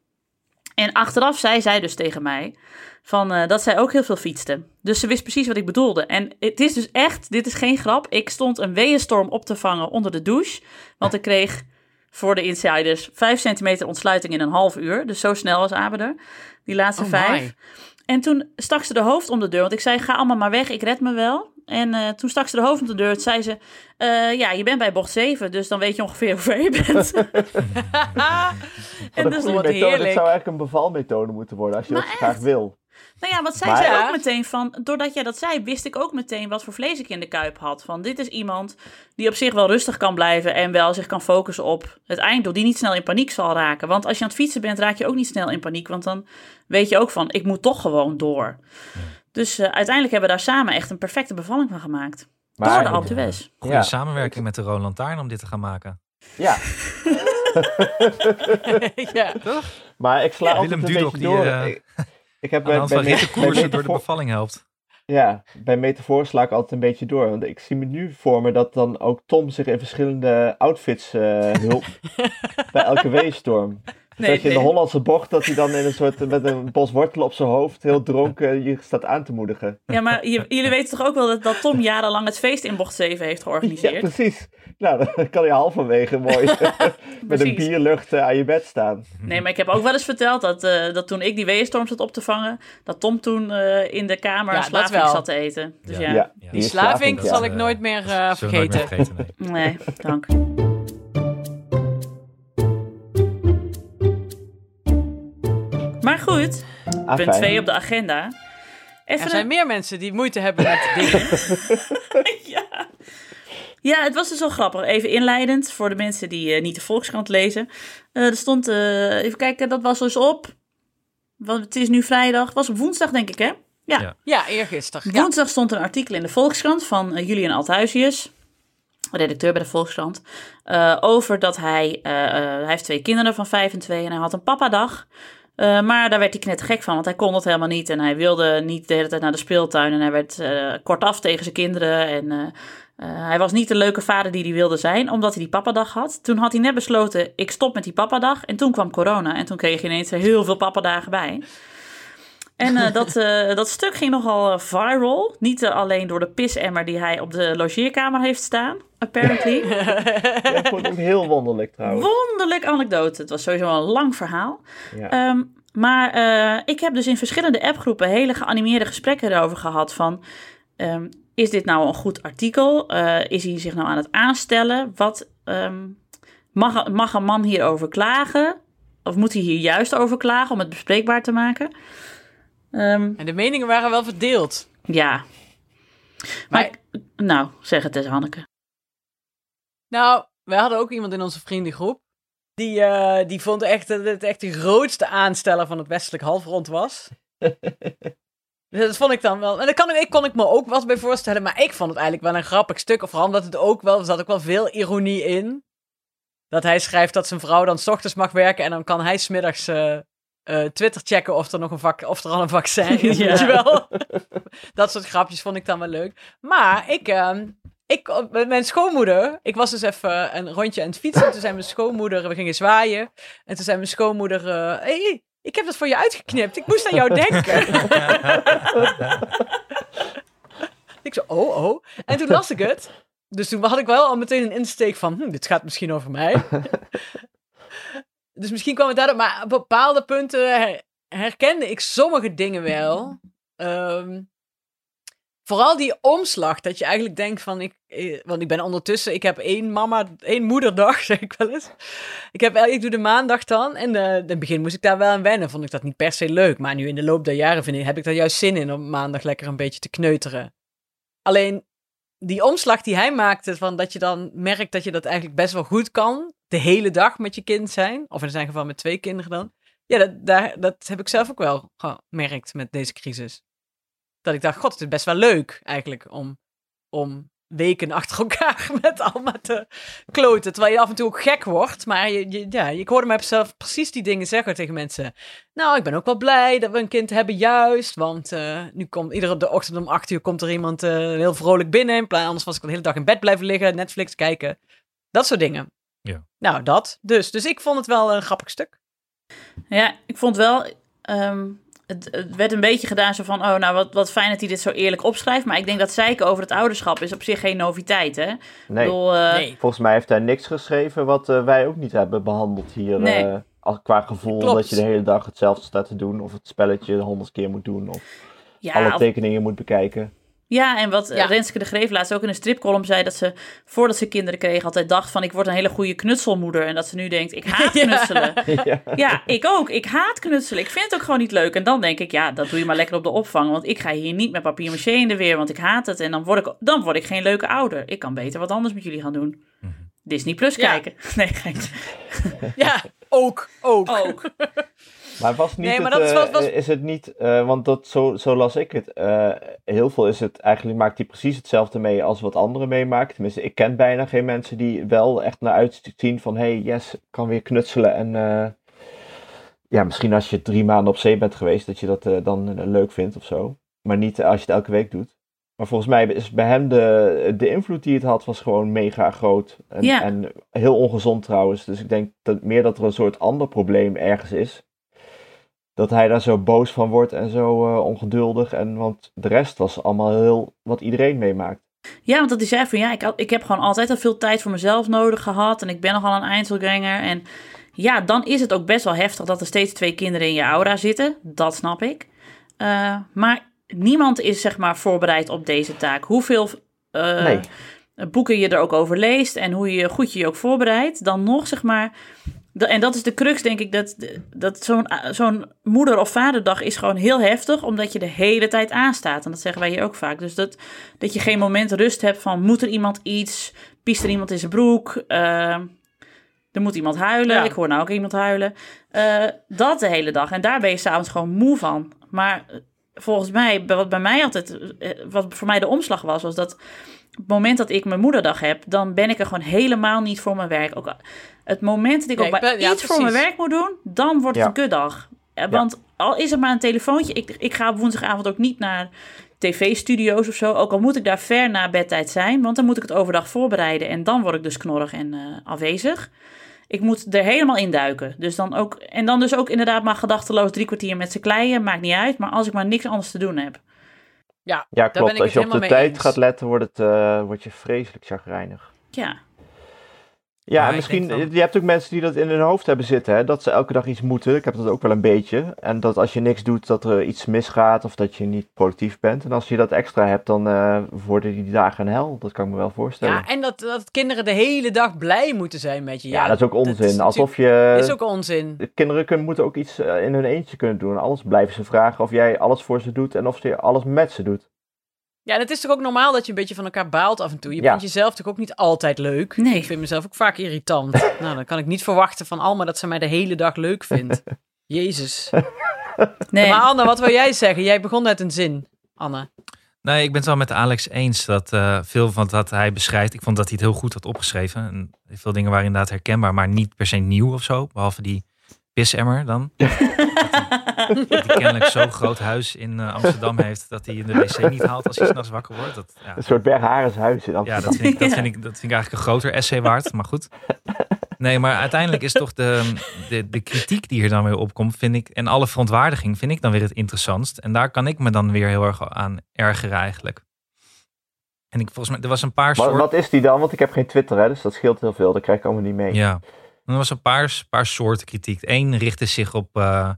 En achteraf zei zij dus tegen mij van, eh, dat zij ook heel veel fietste. Dus ze wist precies wat ik bedoelde. En het is dus echt, dit is geen grap. Ik stond een weeënstorm op te vangen onder de douche. Want ik kreeg voor de insiders 5 centimeter ontsluiting in een half uur. Dus zo snel was Abe er. Die laatste Oh vijf. En toen stak ze de hoofd om de deur. Want ik zei, ga allemaal maar weg, ik red me wel. En eh, toen stak ze de hoofd om de deur. Toen zei ze, eh, ja, je bent bij bocht 7. Dus dan weet je ongeveer hoe ver je bent. En een dus. Dit heerlijk. zou eigenlijk een bevalmethode moeten worden als je Maar dat graag wil. Nou ja, wat zij Maar- zei Ja. ook meteen van, doordat jij dat zei, wist ik ook meteen wat voor vlees ik in de kuip had. Van dit is iemand die op zich wel rustig kan blijven en wel zich kan focussen op het einddoel, die niet snel in paniek zal raken. Want als je aan het fietsen bent, raak je ook niet snel in paniek, want dan weet je ook van, ik moet toch gewoon door. Dus eh, uiteindelijk hebben we daar samen echt een perfecte bevalling van gemaakt. Maar- door de Alpe d'Huez. Goede Ja. samenwerking met de Roland Lantaarn om dit te gaan maken. Ja, ja. maar ik sla Ja, altijd Willem een Dudok beetje die, door. eh, ik heb de hand van bij, rittenkoersen door de bevalling helpt. Ja, bij metafoor sla ik altijd een beetje door. Want ik zie me nu voor me dat dan ook Tom zich in verschillende outfits eh hulpt bij elke weestorm. Nee, dat je in de. Hollandse bocht, dat hij dan in een soort, met een bos wortelen op zijn hoofd, heel dronken, je staat aan te moedigen. Ja, maar je- jullie weten toch ook wel dat, dat Tom jarenlang het feest in bocht 7 heeft Ja, georganiseerd? precies. Nou, dan kan je halverwege mooi met een bierlucht eh, aan je bed staan. Nee, maar ik heb ook wel eens verteld dat, eh, dat toen ik die weeënstorm zat op te vangen, dat Tom toen eh, in de kamer Ja, dat wel. zat te eten. Dus ja, Ja, Ja. Die is slavink ja. zal ik nooit meer eh, nooit vergeten. meer vergeten, nee. nee, dank. Goed, Ah, punt fijn. 2 op de agenda. Even Er zijn een- meer mensen die moeite hebben met dingen. ja. ja, het was dus wel grappig. Even inleidend voor de mensen die eh, niet de Volkskrant lezen. Eh, er stond, eh, even kijken, dat was dus op. Want het is nu vrijdag. Het was op woensdag, denk ik, hè? Ja. Ja. Ja, eergisteren. Ja. Woensdag stond een artikel in de Volkskrant van Julian Althuisius, redacteur bij de Volkskrant, eh, over dat hij, hij heeft twee kinderen van vijf en twee en hij had een papadag. Eh, maar daar werd hij knettergek van, want hij kon dat helemaal niet. En hij wilde niet de hele tijd naar de speeltuin. En hij werd eh, kortaf tegen zijn kinderen. En eh, hij was niet de leuke vader die hij wilde zijn, omdat hij die papadag had. Toen had hij net besloten, ik stop met die papadag. En toen kwam corona. En toen kreeg je ineens heel veel papadagen bij. En eh, dat, eh, dat stuk ging nogal eh, viral. Niet alleen door de pisemmer die hij op de logeerkamer heeft staan, apparently. Ja, ik vond ook heel wonderlijk trouwens. Wonderlijk anekdote. Het was sowieso een lang verhaal. Ja. Ehm, maar ik heb dus in verschillende appgroepen hele geanimeerde gesprekken erover gehad van... ehm, is dit nou een goed artikel? Is hij zich nou aan het aanstellen? Wat, ehm, mag, mag een man hierover klagen? Of moet hij hier juist over klagen om het bespreekbaar te maken? Ehm, En de meningen waren wel verdeeld. ja. Maar, Maar- ik- nou, zeg het eens, Hanneke. Nou, wij hadden ook iemand in onze vriendengroep. Die, eh, die vond echt dat het echt de grootste aansteller van het westelijk halfrond was. Dus dat vond ik dan wel. En daar kan ik, kon ik me ook wat bij voorstellen. Maar ik vond het eigenlijk wel een grappig stuk. Of vooral omdat het ook wel. Er zat ook wel veel ironie in. Dat hij schrijft dat zijn vrouw dan 's ochtends mag werken. En dan kan hij smiddags eh eh Twitter checken of er nog een vak, of er al een vaccin is. Ja. Weet je wel. dat soort grapjes vond ik dan wel leuk. Maar ik. ehm, ik, met mijn schoonmoeder, ik was dus even een rondje aan het fietsen. En toen zei mijn schoonmoeder, we gingen zwaaien. En toen zei mijn schoonmoeder, eh, hey, ik heb dat voor je uitgeknipt. Ik moest aan jou denken. ik zo, oh, oh. En toen las ik het. Dus toen had ik wel al meteen een insteek van, hm, dit gaat misschien over mij. Dus misschien kwam het daardoor, maar op bepaalde punten her- herkende ik sommige dingen wel. Ehm, vooral die omslag, dat je eigenlijk denkt van, ik, eh, want ik ben ondertussen, ik heb één mama, één moederdag, zeg ik wel eens. Ik, heb, ik doe de maandag dan en eh, in het begin moest ik daar wel aan wennen, vond ik dat niet per se leuk. Maar nu in de loop der jaren vind ik, heb ik daar juist zin in om maandag lekker een beetje te kneuteren. Alleen die omslag die hij maakte, van dat je dan merkt dat je dat eigenlijk best wel goed kan, de hele dag met je kind zijn, of in zijn geval met twee kinderen dan. Ja, dat, daar, dat heb ik zelf ook wel gemerkt met deze crisis. Dat ik dacht, god, het is best wel leuk eigenlijk om, om weken achter elkaar met allemaal te kloten. Terwijl je af en toe ook gek wordt. Maar je, je, ja, ik hoorde mijzelf precies die dingen zeggen tegen mensen. Nou, ik ben ook wel blij dat we een kind hebben juist. Want eh, nu komt iedere de ochtend om acht uur komt er iemand eh, heel vrolijk binnen. In plaats, anders was ik de hele dag in bed blijven liggen, Netflix kijken. Dat soort dingen. Ja. Nou, dat. Dus, dus ik vond het wel een grappig stuk. Ja, ik vond wel. ehm, het, het werd een beetje gedaan zo van. Oh, nou wat, wat fijn dat hij dit zo eerlijk opschrijft. Maar ik denk dat zeiken over het ouderschap is op zich geen noviteit, hè? Nee, bedoel, eh, nee. volgens mij heeft hij niks geschreven wat eh, wij ook niet hebben behandeld hier. Nee. eh, als, qua gevoel Klopt. dat je de hele dag hetzelfde staat te doen. Of het spelletje honderd keer moet doen. Of ja, alle of- tekeningen moet bekijken. Ja, en wat eh, Ja. Renske de Greef laatst ook in een stripcolumn zei... dat ze, voordat ze kinderen kreeg, altijd dacht van... ik word een hele goede knutselmoeder. En dat ze nu denkt, ik haat knutselen. ja. Ja, ik ook. Ik haat knutselen. Ik vind het ook gewoon niet leuk. En dan denk ik, ja, dat doe je maar lekker op de opvang. Want ik ga hier niet met papier maché in de weer, want ik haat het. En dan word ik, dan word ik geen leuke ouder. Ik kan beter wat anders met jullie gaan doen. Mhm. Disney Plus Ja. kijken. Nee, geintje. Ja, ook. Ook. Ook. Maar was niet Nee, maar het, dat is eh, was- is het niet, eh, want dat, zo, zo las ik het, eh, heel veel is het, eigenlijk maakt hij precies hetzelfde mee als wat anderen meemaakt. Tenminste, ik ken bijna geen mensen die wel echt naar uitzien van, hey, yes, ik kan weer knutselen. En ja, misschien als je drie maanden op zee bent geweest, dat je dat dan leuk vindt of zo. Maar niet als je het elke week doet. Maar volgens mij is bij hem de, de invloed die het had, was gewoon mega groot. En, Ja. en heel ongezond trouwens. Dus ik denk dat meer dat er een soort ander probleem ergens is. Dat hij daar zo boos van wordt en zo eh, ongeduldig. En, want de rest was allemaal heel wat iedereen meemaakt. Ja, want dat hij zei van ja, ik, ik heb gewoon altijd al veel tijd voor mezelf nodig gehad. En ik ben nogal een Einzelganger. En ja, dan is het ook best wel heftig dat er steeds twee kinderen in je aura zitten. Dat snap ik. Eh, maar niemand is zeg maar voorbereid op deze taak. Hoeveel eh, Nee. boeken je er ook over leest en hoe je goed je je ook voorbereidt, dan nog zeg maar. En dat is de crux, denk ik, dat, dat zo'n zo'n moeder- of vaderdag is gewoon heel heftig, omdat je de hele tijd aanstaat. En dat zeggen wij hier ook vaak. Dus dat, dat je geen moment rust hebt van, moet er iemand iets, piest er iemand in zijn broek, eh, er moet iemand huilen, Ja. ik hoor nou ook iemand huilen. Eh, dat de hele dag. En daar ben je s'avonds gewoon moe van. Maar eh, volgens mij, wat bij mij altijd, wat voor mij de omslag was, was dat op het moment dat ik mijn moederdag heb, dan ben ik er gewoon helemaal niet voor mijn werk. Ook het moment dat ik ook ja, iets voor mijn werk moet doen, dan wordt het Ja. een kutdag. Want al is het maar een telefoontje, ik, ik ga op woensdagavond ook niet naar tv-studio's of zo. Ook al moet ik daar ver na bedtijd zijn, want dan moet ik het overdag voorbereiden en dan word ik dus knorrig en eh, afwezig. Ik moet er helemaal induiken. Dus dan ook, en dan dus ook inderdaad maar gedachteloos drie kwartier met z'n kleien, maakt niet uit. Maar als ik maar niks anders te doen heb. Ja, Ja, ben klopt. ik Als je op de tijd eens. gaat letten, wordt, het, eh, word je vreselijk chagrijnig. Ja, Ja, Maar misschien, je hebt ook mensen die dat in hun hoofd hebben zitten, hè, dat ze elke dag iets moeten. Ik heb dat ook wel een beetje. En dat als je niks doet, dat er iets misgaat of dat je niet productief bent. En als je dat extra hebt, dan eh, worden die dagen een hel. Dat kan ik me wel voorstellen. ja en dat, dat kinderen de hele dag blij moeten zijn met je. Ja, dat is ook onzin. is Alsof je... is ook onzin. de kinderen kunnen, moeten ook iets eh, in hun eentje kunnen doen. Anders blijven ze vragen of jij alles voor ze doet en of je alles met ze doet. Ja, en het is toch ook normaal dat je een beetje van elkaar baalt af en toe. Je Ja. vindt jezelf toch ook niet altijd leuk. Nee. Ik vind mezelf ook vaak irritant. nou, dan kan ik niet verwachten van Alma dat ze mij de hele dag leuk vindt. Jezus. nee. Maar Anne, wat wil jij zeggen? Jij begon uit een zin, Anne. Nee, ik ben het wel met Alex eens dat eh, veel van wat hij beschrijft, ik vond dat hij het heel goed had opgeschreven. En veel dingen waren inderdaad herkenbaar, maar niet per se nieuw of zo. Behalve die pisemmer dan. dat hij kennelijk zo'n groot huis in eh, Amsterdam heeft dat hij in de wc niet haalt als hij s'nachts wakker wordt. Dat, ja, Een soort Bergharens huis in ja, Amsterdam. dat vind, ik, dat, Ja. vind ik, dat vind ik eigenlijk een groter essay waard, maar goed. Nee, maar uiteindelijk is toch de, de, de kritiek die hier dan weer opkomt, vind ik, en alle verontwaardiging vind ik dan weer het interessantst. En daar kan ik me dan weer heel erg aan ergeren eigenlijk. En ik volgens mij, er was een paar Wat, soorten... wat is die dan? Want ik heb geen Twitter, hè, dus dat scheelt heel veel. Dat krijg ik allemaal niet mee. Ja, er was een paar, paar soorten kritiek. Eén richtte zich op, eh,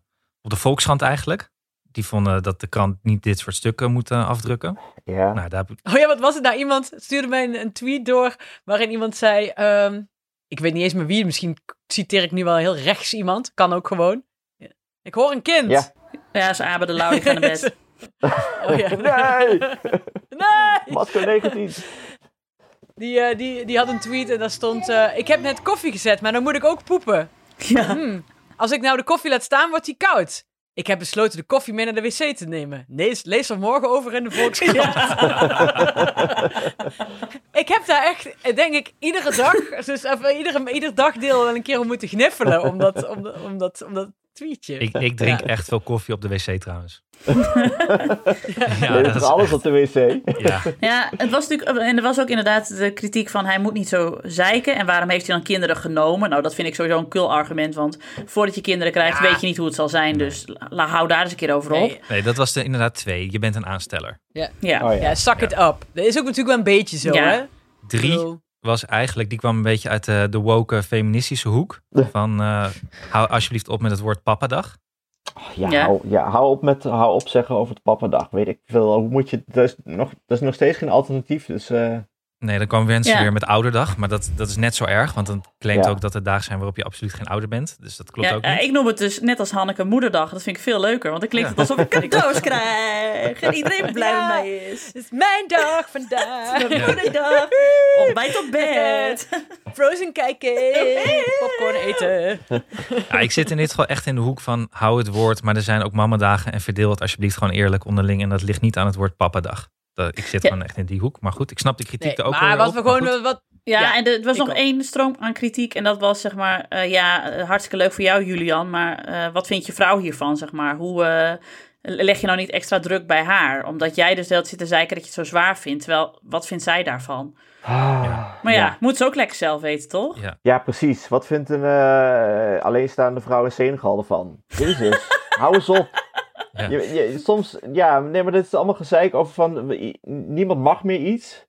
op de Volkskrant eigenlijk. Die vonden dat de krant niet dit soort stukken moet afdrukken. Ja. Nou, daar Oh ja, wat was het nou? Iemand stuurde mij een, een tweet door waarin iemand zei... ehm, ik weet niet eens meer wie, misschien citeer ik nu wel heel rechts iemand. Kan ook gewoon. Ja. Ik hoor een kind. Ja. Ja, is Abe de Lauw, die gaat naar bed. Oh ja. Nee! nee! Masker 19. Die, eh, die, die had een tweet en daar stond... eh, ik heb net koffie gezet, maar dan moet ik ook poepen. Ja. Hmm. Als ik nou de koffie laat staan, wordt die koud. Ik heb besloten de koffie mee naar de wc te nemen. Lees, lees er morgen over in de Volkskrant. ik heb daar echt, denk ik, iedere dag, dus even iedere, ieder dagdeel wel een keer om moeten gniffelen. Om dat, om, dat- tweetje. Ik, ik drink Ja. echt veel koffie op de wc trouwens. Ja, dat is alles echt- op de wc. Ja, Ja, het was natuurlijk, en er was ook inderdaad de kritiek van hij moet niet zo zeiken. En waarom heeft hij dan kinderen genomen? Nou, dat vind ik sowieso een kul argument. Want voordat je kinderen krijgt, Ja. weet je niet hoe het zal zijn. Dus la, hou daar eens een keer over op. Nee, nee, dat was er inderdaad twee. Je bent een aansteller. Ja. Oh ja. ja, suck it up. Dat is ook natuurlijk wel een beetje zo, Ja. hè? Drie was eigenlijk, die kwam een beetje uit de, de woke feministische hoek. Van, eh, hou alsjeblieft op met het woord pappadag. Ja, Ja. Hou, ja hou, op met, hou op zeggen over het pappadag. Weet ik veel. Hoe moet je, dat, is nog, dat is nog steeds geen alternatief. Dus eh, Nee, dan komen mensen Ja. weer met ouderdag. Maar dat, dat is net zo erg. Want dan claimt Ja. ook dat er dagen zijn waarop je absoluut geen ouder bent. Dus dat klopt Ja, ook eh, niet. ik noem het dus net als Hanneke moederdag. Dat vind ik veel leuker, want dan klinkt het alsof ik cadeaus krijg. En iedereen blij met Ja. mij is. Het is mijn dag vandaag. Ja. Moederdag, ontbijt op bed. Frozen kijken, popcorn eten. Ja, ik zit in dit geval echt in de hoek van hou het woord. Maar er zijn ook mamadagen. En verdeel het alsjeblieft gewoon eerlijk onderling. En dat ligt niet aan het woord pappadag. Dat, ik zit Ja. gewoon echt in die hoek. Maar goed, ik snap de kritiek Nee, er ook maar wel wat op, we maar gewoon, wat, Ja, Ja, en er was nog ook. één stroom aan kritiek. En dat was zeg maar, eh, ja, eh, hartstikke leuk voor jou Julian. Maar eh, wat vindt je vrouw hiervan, zeg maar? Hoe eh, leg je nou niet extra druk bij haar? Omdat jij dus de hele tijd zit te zeiken dat je het zo zwaar vindt. Terwijl, wat vindt zij daarvan? ah, Maar ja, moet ze ook lekker zelf weten, toch? Ja. Ja, precies. Wat vindt een eh, alleenstaande vrouw in Senegal ervan? Jezus, hou eens op. Ja. Je, je- soms, ja, nee, maar dit is allemaal gezeik over van, niemand mag meer iets.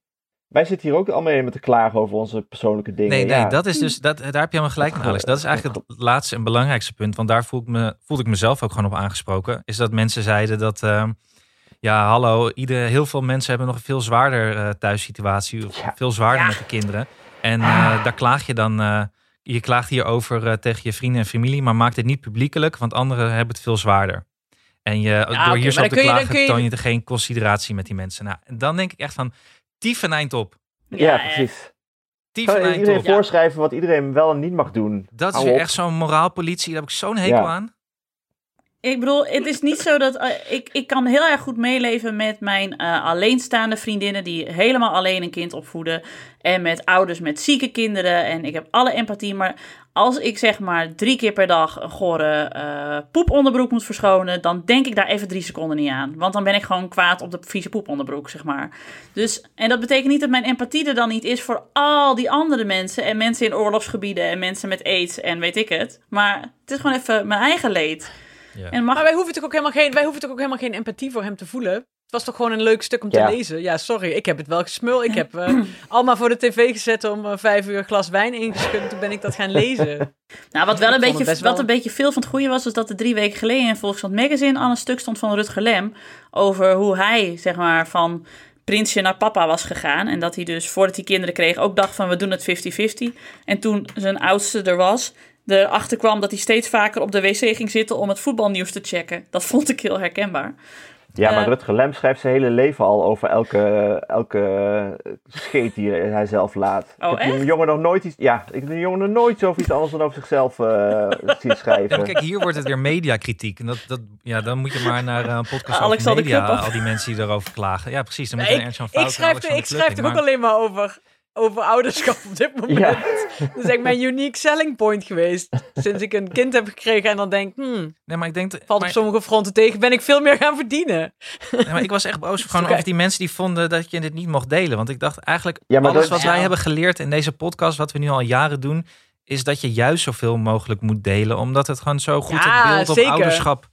Wij zitten hier ook allemaal met te klagen over onze persoonlijke dingen. Nee, nee, ja. dat is dus, dat, daar heb je helemaal gelijk in, Alex. Dat is eigenlijk het laatste en belangrijkste punt. Want daar voel ik me, voelde ik mezelf ook gewoon op aangesproken. Is dat mensen zeiden dat, ehm, ja, hallo, ieder, heel veel mensen hebben nog een veel zwaarder eh, thuissituatie. Of Ja. veel zwaarder Ja. met de kinderen. En eh, daar klaag je dan, eh, je klaagt hierover tegen je vrienden en familie. Maar maak dit niet publiekelijk, want anderen hebben het veel zwaarder. En je, door hier zo te klagen, kun je- toon je er geen consideratie met die mensen. Nou, en dan denk ik echt van, tief een eind op. Ja, precies. Tief Zou een eind iedereen op. voorschrijven wat iedereen wel en niet mag doen? Dat is Hou weer op. echt zo'n moraalpolitie. Daar heb ik zo'n hekel Ja. aan. Ik bedoel, het is niet zo dat. eh, ik, ik kan heel erg goed meeleven met mijn eh, alleenstaande vriendinnen. die helemaal alleen een kind opvoeden. En met ouders met zieke kinderen. En ik heb alle empathie. Maar als ik zeg maar drie keer per dag een gore eh, poeponderbroek moet verschonen. dan denk ik daar even drie seconden niet aan. Want dan ben ik gewoon kwaad op de vieze poeponderbroek, zeg maar. Dus, en dat betekent niet dat mijn empathie er dan niet is voor al die andere mensen. En mensen in oorlogsgebieden. en mensen met aids en weet ik het. Maar het is gewoon even mijn eigen leed. Ja. En mag Maar wij hoeven toch ook helemaal geen, wij hoeven toch ook helemaal geen empathie voor hem te voelen. Het was toch gewoon een leuk stuk om te Ja. lezen. Ja, sorry, ik heb het wel gesmul. Ik heb eh allemaal voor de tv gezet om eh, vijf uur glas wijn ingeschud. Toen ben ik dat gaan lezen. Nou, wat wel een beetje, wat wel- een beetje veel van het goede was, was dat er drie weken geleden in Volkskrant Magazine al een stuk stond van Rutger Lem over hoe hij, zeg maar, van prinsje naar papa was gegaan. En dat hij dus, voordat hij kinderen kreeg, ook dacht van we doen het 50-50. En toen zijn oudste er was, erachter kwam dat hij steeds vaker op de wc ging zitten om het voetbalnieuws te checken. Dat vond ik heel herkenbaar. Ja, maar Eh, Rutger Lem schrijft zijn hele leven al over elke, elke scheet die hij zelf laat. Oh, ik heb die echt? jongen nog nooit iets, ja, ik heb die jongen nog nooit over iets anders dan over zichzelf eh zien schrijven. Ja, kijk, hier wordt het weer mediakritiek. En dat, dat, ja, dan moet je maar naar eh, een podcast over media, al die mensen die erover klagen. Ja, precies. Dan moet Nee, je naar Ernst-Jan Ik Fout en schrijf, Alexander ik schrijf Klupping, ook alleen maar over, over ouderschap op dit moment. Ja. Dat is echt mijn unique selling point geweest. Sinds ik een kind heb gekregen en dan denk, hmm, Nee, maar ik denk... valt maar, op sommige fronten tegen, ben ik veel meer gaan verdienen. nee, maar ik was echt boos gewoon over die mensen die vonden dat je dit niet mocht delen. Want ik dacht eigenlijk, Ja, maar alles dat- wat wij Ja. hebben geleerd in deze podcast, wat we nu al jaren doen, is dat je juist zoveel mogelijk moet delen. Omdat het gewoon zo goed Ja, het beeld op zeker. ouderschap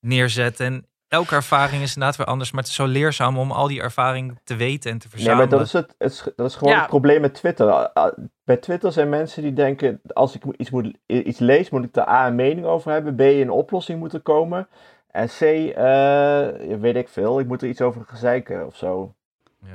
neerzet. En elke ervaring is inderdaad weer anders. Maar het is zo leerzaam om al die ervaring te weten en te Nee, verzamelen. maar dat is, het, het is- dat is gewoon Ja. het probleem met Twitter. Bij Twitter zijn mensen die denken, als ik iets, moet, iets lees, moet ik er A, een mening over hebben, B, een oplossing moet er komen. En C, eh, weet ik veel, ik moet er iets over gezeiken of zo.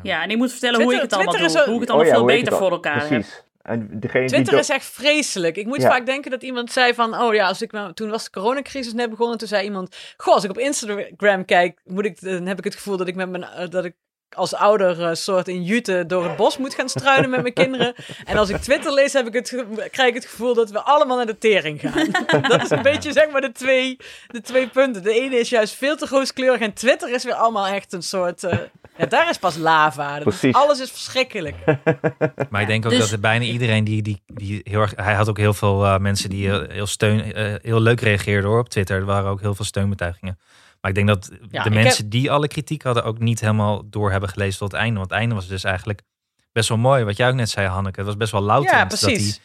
Ja, en ik moet vertellen hoe ik het Twitter- allemaal Twitter doe. Hoe ik het Oh allemaal ja, veel beter voor elkaar heb. En degene Twitter die is echt vreselijk. Ik moet Ja. vaak denken dat iemand zei van, oh ja, als ik nou, toen was de coronacrisis net begonnen, toen zei iemand, goh, als ik op Instagram kijk, moet ik, dan heb ik het gevoel dat ik met mijn, eh, dat ik als ouder eh, soort in jute door het bos moet gaan struinen met mijn kinderen. En als ik Twitter lees, heb ik het, krijg ik het gevoel dat we allemaal naar de tering gaan. dat is een beetje zeg maar de twee, de twee punten. De ene is juist veel te rooskleurig en Twitter is weer allemaal echt een soort... eh, ja, daar is pas lava. Alles is verschrikkelijk. Maar ik denk ook Dus- dat er bijna iedereen die, die, die heel erg. Hij had ook heel veel eh, mensen die heel, heel, steun, eh, heel leuk reageerden hoor, op Twitter. Er waren ook heel veel steunbetuigingen. Maar ik denk dat Ja, de mensen die alle kritiek hadden ook niet helemaal door hebben gelezen tot het einde. Want het einde was dus eigenlijk best wel mooi. Wat jij ook net zei, Hanneke. Het was best wel louter. Ja, dat hij precies.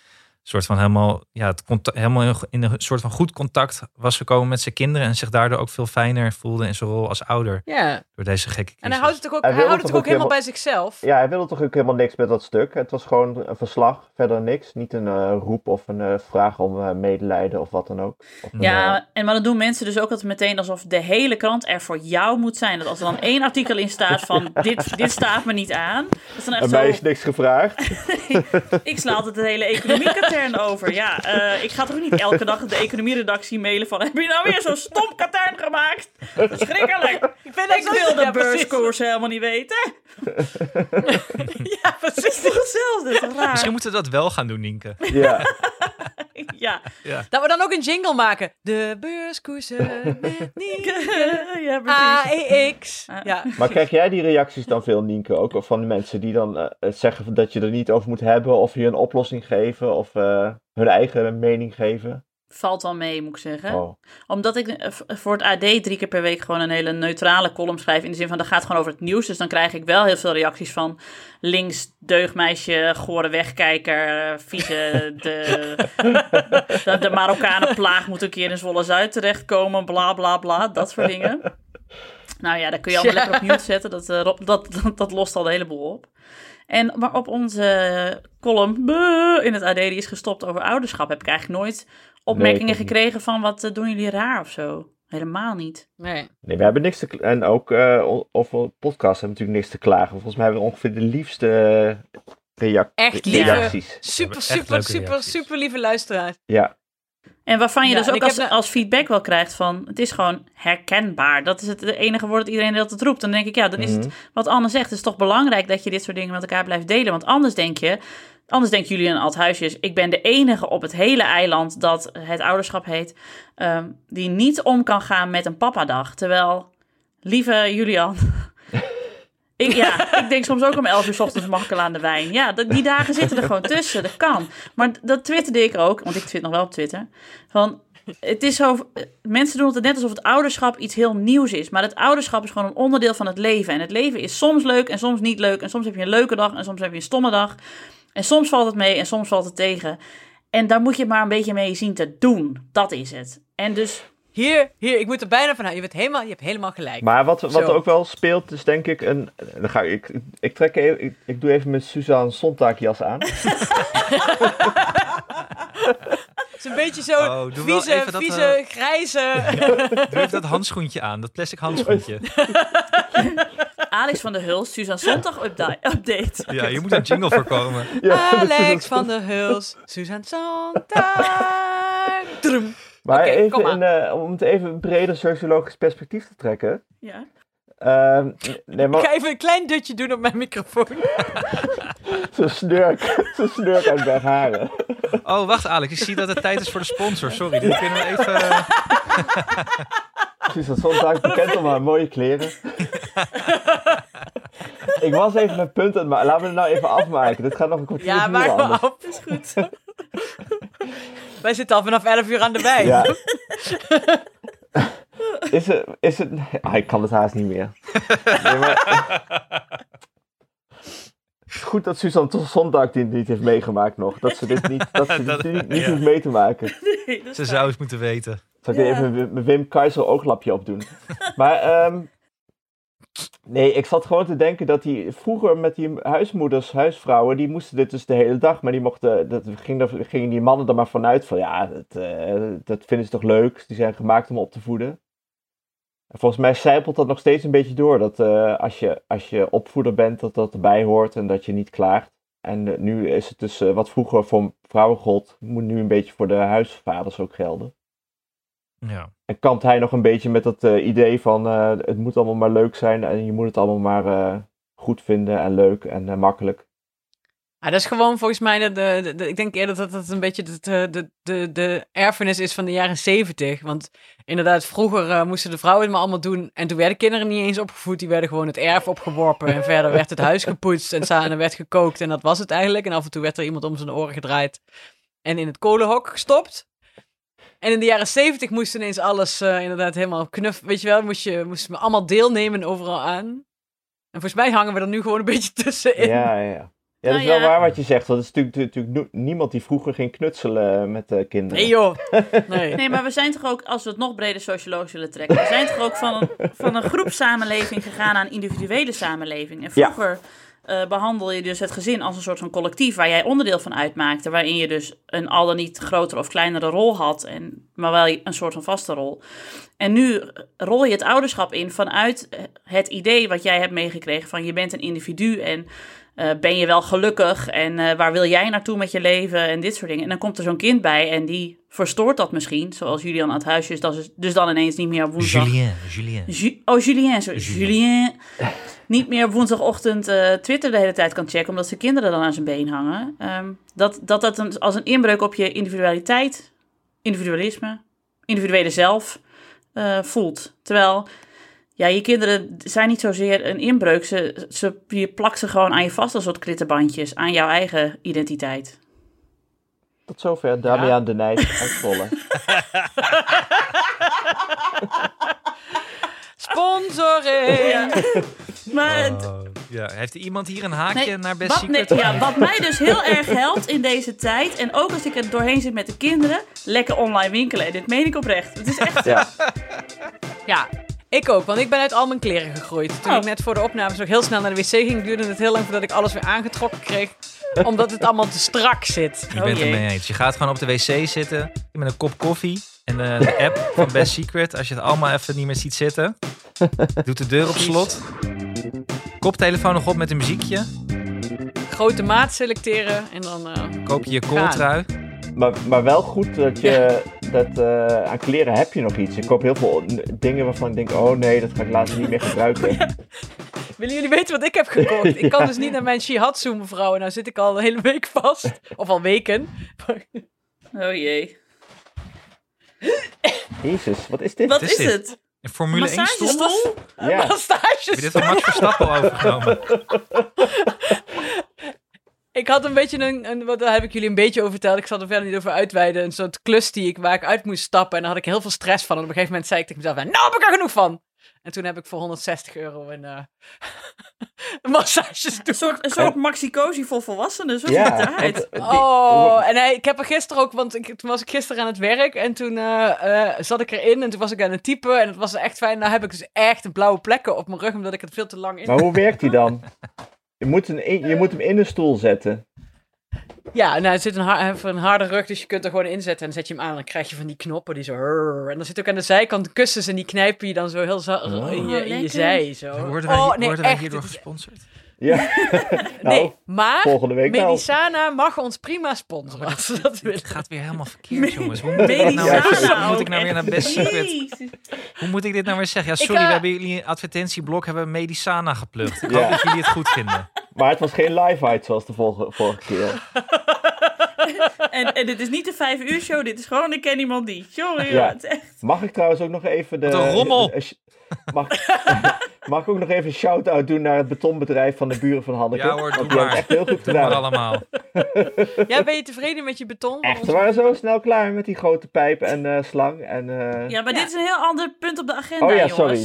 Soort van helemaal, ja, het contact, helemaal in, een soort van goed contact was gekomen met zijn kinderen. En zich daardoor ook veel fijner voelde in zijn rol als ouder. Ja. Door deze gekke crisis. En hij houdt het toch ook, Hij houdt het ook ook helemaal bij zichzelf? Ja, hij wilde toch ook helemaal niks met dat stuk. Het was gewoon een verslag, verder niks. Niet een eh, roep of een eh, vraag om eh, medelijden of wat dan ook. Of een, Ja, en maar dan doen mensen dus ook altijd meteen alsof de hele krant er voor jou moet zijn. Dat als er dan één artikel in staat van dit, dit staat me niet aan. Dat is dan echt en zo, mij is niks gevraagd. ik sla altijd de hele over. Ja, eh, ik ga toch niet elke dag de economieredactie mailen van... heb je nou weer zo'n stom katern gemaakt? Verschrikkelijk. Ik vind Ik zo- wil de ja, beurskoers helemaal niet weten. Ja, Het is precies. toch hetzelfde? Raar? Misschien moeten we dat wel gaan doen, Nienke. ja. Ja. Dat we dan ook een jingle maken. De beurskoersen met Nienke. ja. AEX. Ah. Ja. Maar krijg jij die reacties dan veel, Nienke? Ook of van de mensen die dan eh, zeggen dat je er niet over moet hebben, of je een oplossing geven, of eh, hun eigen mening geven? Valt wel mee, moet ik zeggen. Oh. Omdat ik eh, voor het AD drie keer per week gewoon een hele neutrale column schrijf. In de zin van, dat gaat gewoon over het nieuws. Dus dan krijg ik wel heel veel reacties van links, deugmeisje, gore wegkijker, eh, vieze, de, de, de Marokkanenplaag moet een keer in Zwolle-Zuid terechtkomen, bla bla bla, dat soort dingen. Nou ja, daar kun je allemaal Ja. lekker op mute zetten. Dat, eh, dat, dat, dat lost al de hele boel op. En, maar op onze column in het AD, die is gestopt over ouderschap, heb ik eigenlijk nooit opmerkingen gekregen van wat eh, doen jullie raar of zo. Helemaal niet. Nee. Nee, we hebben niks te En ook eh, o- over podcasts hebben we natuurlijk niks te klagen. Volgens mij hebben we ongeveer de liefste eh, reac- Echt lieve- reacties. Super, super, super, reacties. super lieve luisteraar. Ja, En waarvan je Ja, dus ook als, na- als feedback wel krijgt van... het is gewoon herkenbaar. Dat is het de enige woord dat iedereen dat het roept. Dan denk ik, ja, dan is Mhm. het wat Anne zegt. Het is toch belangrijk dat je dit soort dingen met elkaar blijft delen. Want anders denk je... Anders denken jullie een Althuisjes, ik ben de enige op het hele eiland dat het ouderschap heet, ehm, die niet om kan gaan met een papadag. Terwijl, lieve Julian, ik, ja, ik denk soms ook om 11 uur 's ochtends mag ik al aan de wijn. Ja, die dagen zitten er gewoon tussen, dat kan. Maar dat twitterde ik ook, want ik twitter nog wel op Twitter, van het is zo, mensen doen het net alsof het ouderschap iets heel nieuws is. Maar het ouderschap is gewoon een onderdeel van het leven. En het leven is soms leuk en soms niet leuk. En soms heb je een leuke dag en soms heb je een stomme dag. En soms valt het mee en soms valt het tegen. En daar moet je maar een beetje mee zien te doen. Dat is het. En dus, Hier, hier, ik moet er bijna van houden. Je, bent helemaal, je hebt helemaal gelijk. maar wat, wat Zo. ook wel speelt is denk ik een... Dan ga ik, ik, ik, trek even, ik, ik doe even mijn Suzanne Sontag jas aan. Het is een beetje zo Oh, vieze, even dat, vieze, eh, grijze... Doe even dat handschoentje aan, dat plastic handschoentje. Alex van der Hulst, Suzanne Zondag upda- update. Ja, hier moet een jingle voor komen. Ja, dat is Alex van der Huls, Suzanne Sontag. Drum. Maar even in, eh, om het even een breder sociologisch perspectief te trekken. Ja. Ehm, nee, Ik maar ga even een klein dutje doen op mijn microfoon. zo'n snurk, zo'n snurk uit Bergharen. Oh, wacht Alex, ik zie dat het tijd is voor de sponsor. Sorry, dit kunnen we even... eh, Suzanne Sontag, bekend om haar mooie kleren. ik was even mijn punt aan maken. Laten we het nou even afmaken. Dit gaat nog een kwartier Ja, maak maar af. Is goed. Wij zitten al vanaf 11 uur aan de wijn. Ja. Is het, is het... Ah, ik kan het haast niet meer. Nee, maar... Het is goed dat Suzanne Sontag dit niet heeft meegemaakt nog. Dat ze dit niet, dat ze dit niet, niet ja. hoeft mee te maken. Nee, Ze zou eens moeten weten. Zal ik Ja. even mijn- Wim Keizer ooglapje opdoen? Maar, ehm, nee, ik zat gewoon te denken dat die vroeger met die huismoeders, huisvrouwen, die moesten dit dus de hele dag. Maar die mochten, dat ging er, gingen die mannen er maar vanuit van, ja, dat, eh, dat vinden ze toch leuk. Die zijn gemaakt om op te voeden. En volgens mij zijpelt dat nog steeds een beetje door. Dat eh, als, je, als je opvoeder bent, dat dat erbij hoort en dat je niet klaagt. En eh, nu is het dus, eh, wat vroeger voor vrouwen gold, moet nu een beetje voor de huisvaders ook gelden. Ja. En kampt hij nog een beetje met dat idee van het moet allemaal maar leuk zijn en je moet het allemaal maar goed vinden en leuk en makkelijk. Ah, dat is gewoon volgens mij, de, de, ik denk eerder dat dat een beetje de, de, de, de, erfenis is van de jaren zeventig. Want inderdaad, vroeger eh, moesten de vrouwen het maar allemaal doen. En toen werden kinderen niet eens opgevoed, die werden gewoon het erf opgeworpen. En verder werd het huis gepoetst en samen werd gekookt. En dat was het eigenlijk. En af en toe werd er iemand om zijn oren gedraaid en in het kolenhok gestopt. En in de jaren zeventig moest ineens alles eh, inderdaad helemaal knuf. Weet je wel, moest je moest allemaal deelnemen overal aan. En volgens mij hangen we er nu gewoon een beetje tussenin. Ja, ja, ja. Ja, dat is Nou wel ja. waar wat je zegt. Want het is natuurlijk, natuurlijk niemand die vroeger ging knutselen met eh, kinderen. Nee joh. Nee. Nee, maar we zijn toch ook, als we het nog breder sociologisch willen trekken, we zijn toch ook van een, van een groepssamenleving gegaan een individuele samenleving. En Ja. vroeger eh, behandel je dus het gezin als een soort van collectief waar jij onderdeel van uitmaakte, waarin je dus een al dan niet grotere of kleinere rol had, en, maar wel een soort van vaste rol. En nu rol je het ouderschap in vanuit het idee wat jij hebt meegekregen van je bent een individu en eh, ben je wel gelukkig en eh, waar wil jij naartoe met je leven en dit soort dingen. En dan komt er zo'n kind bij en die verstoort dat misschien, zoals Julian aan het huisje is, dat is dus dan ineens niet meer op woensdag. Julien, Julien. Ju- oh, Julien, sorry. Julien. Niet meer woensdagochtend eh, Twitter de hele tijd kan checken, omdat zijn kinderen dan aan zijn been hangen. Ehm, dat dat, dat een, als een inbreuk op je individualiteit, individualisme, individuele zelf voelt. Terwijl, ja, je kinderen zijn niet zozeer een inbreuk. Ze, ze, je plakt ze gewoon aan je vast als soort klittenbandjes, aan jouw eigen identiteit. Tot zover Damian de Nijs uit Zwolle. Sponsoring. Maar het- Oh, ja. Heeft er iemand hier een haakje Nee, naar Best wat, Secret? nee, ja, wat mij dus heel erg helpt in deze tijd, en ook als ik er doorheen zit met de kinderen, lekker online winkelen. En dit meen ik oprecht. Het is echt. Ja, Ja, ik ook, want ik ben uit al mijn kleren gegroeid. Toen Oh. ik net voor de opnames ook heel snel naar de wc ging, duurde het heel lang voordat ik alles weer aangetrokken kreeg. Omdat het allemaal te strak zit. Je Oh bent het jee. mee eens. Je gaat gewoon op de wc zitten met een kop koffie en eh, de app van Best Secret. Als je het allemaal even niet meer ziet zitten. Doet de deur op slot. Koptelefoon nog op met een muziekje. Grote maat selecteren en dan... eh, Koop je je kooltrui. Maar, maar wel goed dat je dat eh, aan kleren heb je nog iets. Ik koop heel veel dingen waarvan ik denk, oh nee, dat ga ik later niet meer gebruiken. Willen jullie weten wat ik heb gekocht? Ik kan dus niet naar mijn shihatsu mevrouw en nou zit ik al een hele week vast. Of al weken. Oh jee. Jezus, wat is dit? Wat is is, dit? het? Een Formule 1 stoel. Massagestoel? Ja, Heb je dit van Max Verstappen overgenomen? Ik had een beetje een, een, wat daar heb ik jullie een beetje over verteld. Ik zal er verder niet over uitweiden. Een soort klus die ik, waar ik uit moest stappen. En daar had ik heel veel stress van. En op een gegeven moment zei ik tegen mezelf, nou heb ik er genoeg van. En toen heb ik voor 160 euro een, eh een massages Een soort, een soort maxi-cosi voor volwassenen. Zo ziet ja. het eruit. Oh, en hij, ik heb er gisteren ook, want ik, toen was ik gisteren aan het werk en toen eh, eh, zat ik erin en toen was ik aan het typen en het was echt fijn. Nou heb ik dus echt blauwe plekken op mijn rug omdat ik het veel te lang in. Maar hoe werkt die dan? Je moet, een, je moet hem in een stoel zetten. Ja, nou, het zit een, har- hij heeft een harde rug, dus je kunt er gewoon inzetten en dan zet je hem aan en dan krijg je van die knoppen die zo. en dan zit ook aan de zijkant kussens en die knijpen je dan zo heel Oh. in, je, in je lekker. zij. Zo. Worden wij, oh, nee, worden wij echt, hierdoor gesponsord? Ja. nou, nee, maar volgende week wel. Medisana mag ons prima sponsoren als ze dat willen. Het gaat weer helemaal verkeerd, jongens. Hoe moet ik dit nou, Medisana weer, hoe moet ik nou weer naar. Best Secret? Hoe moet ik dit nou weer zeggen? Ja, Ik, sorry, eh, we hebben jullie een advertentieblok hebben Medisana geplukt. Ik Ja. hoop dat jullie het goed vinden. Maar het was geen live-fight zoals de vorige, vorige keer. En, en dit is niet de vijf uur show, dit is gewoon ik ken iemand die. Sorry, Ja. het echt- Mag ik trouwens ook nog even de... Wat een rommel. Mag, mag ik ook nog even een shout-out doen naar het betonbedrijf van de buren van Hanneke? Ja hoor, doe die maar. echt heel goed Doe maar gedaan. allemaal. Ja, ben je tevreden met je beton? Echt, ze waren zo snel klaar met die grote pijp en eh, slang. En, eh, Ja, maar Ja. dit is een heel ander punt op de agenda, Oh ja, jongens. sorry.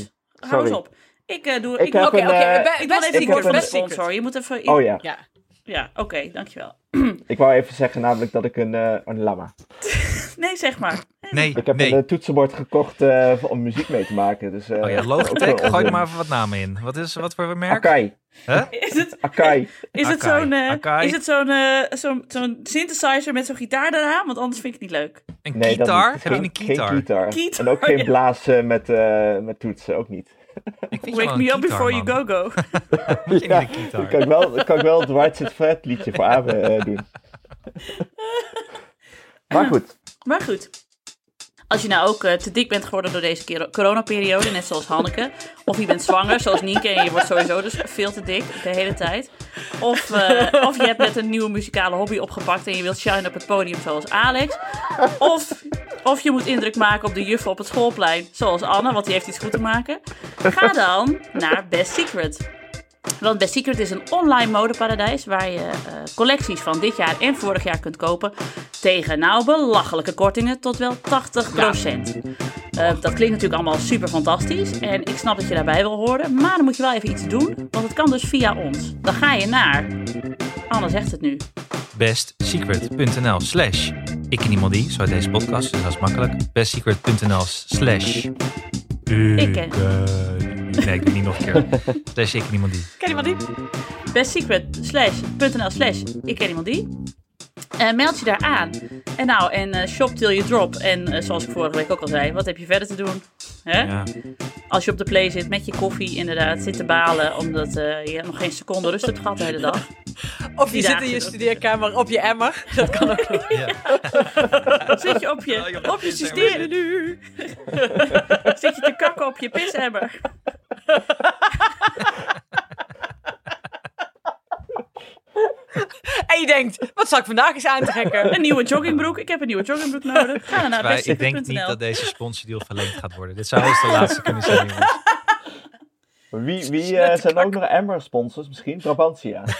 Hou eens Sorry. op. Ik eh, doe... Ik Ik, heb ik, Oké, een, ik wil best even ik een- sponsor. Je moet even... Oh ja, Ja. Ja, oké, dankjewel. ik wou even zeggen namelijk dat ik een, eh een lama. Nee, zeg maar. Nee, Ik heb nee. een eh, toetsenbord gekocht eh, om muziek mee te maken. Dus, eh, Oh ja, Logitech, gooi er maar even wat namen in. Wat is wat voor merk? Akai. Is het, Akai. is het Akai. zo'n is het zo'n eh, zo'n zo'n synthesizer met zo'n gitaar eraan? Want anders vind ik het niet leuk. Een Nee, gitaar? Heb je een gitaar? Geen gitaar. En ook geen blazen met, eh, met toetsen, ook niet. Wake me up before you go go. Moet je Ja, niet een gitaar? Dan kan ik wel, dan kan ik wel het White Sit Fred liedje voor Abe eh, doen. Maar goed. Maar goed. Als je nou ook eh, te dik bent geworden door deze coronaperiode, net zoals Hanneke. Of je bent zwanger, zoals Nienke, en je wordt sowieso dus veel te dik de hele tijd. Of, eh, of je hebt net een nieuwe muzikale hobby opgepakt en je wilt shine op het podium zoals Alex. Of, of je moet indruk maken op de juffen op het schoolplein, zoals Anne, want die heeft iets goed te maken. Ga dan naar Best Secret. Want Best Secret is een online modeparadijs waar je eh, collecties van dit jaar en vorig jaar kunt kopen tegen nou belachelijke kortingen tot wel 80%. Eh, dat klinkt natuurlijk allemaal super fantastisch en ik snap dat je daarbij wil horen, maar dan moet je wel even iets doen, want het kan dus via ons. Dan ga je naar Anne zegt het nu. bestsecret.nl slash ik en iemand die, zo deze podcast, dus dat is makkelijk. bestsecret.nl slash ik en- Nee, ik doe niet nog een keer. Slash ik en iemand die. Ken wat die? bestsecret.nl slash ik ken iemand die. Eh, meld je daar aan. En nou, en eh, shop till you drop. En eh, zoals ik vorige week ook al zei, wat heb je verder te doen? Hè? Ja. Als je op de play zit met je koffie, inderdaad, zit te balen. Omdat eh, je nog geen seconde rust hebt gehad de hele dag. Of je zit in je dat- studeerkamer op je emmer. Dat kan ook nog. Zit je op je, op je systeem nu? Zit je te kakken op je pisemmer? En je denkt, wat zal ik vandaag eens aantrekken? Een nieuwe joggingbroek. Ik heb een nieuwe joggingbroek nodig. Ga dan naar ik denk niet dat deze sponsordeal verlengd gaat worden. Dit zou eens de laatste kunnen zijn, jongens. Wie, wie eh, zijn ook nog Emmer sponsors? Misschien Brabantia.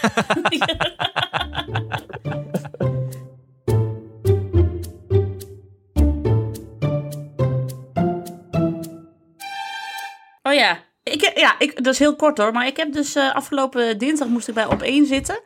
Oh ja. Ik, ja, ik, dat is heel kort hoor. Maar ik heb dus eh, afgelopen dinsdag moest ik bij op één zitten.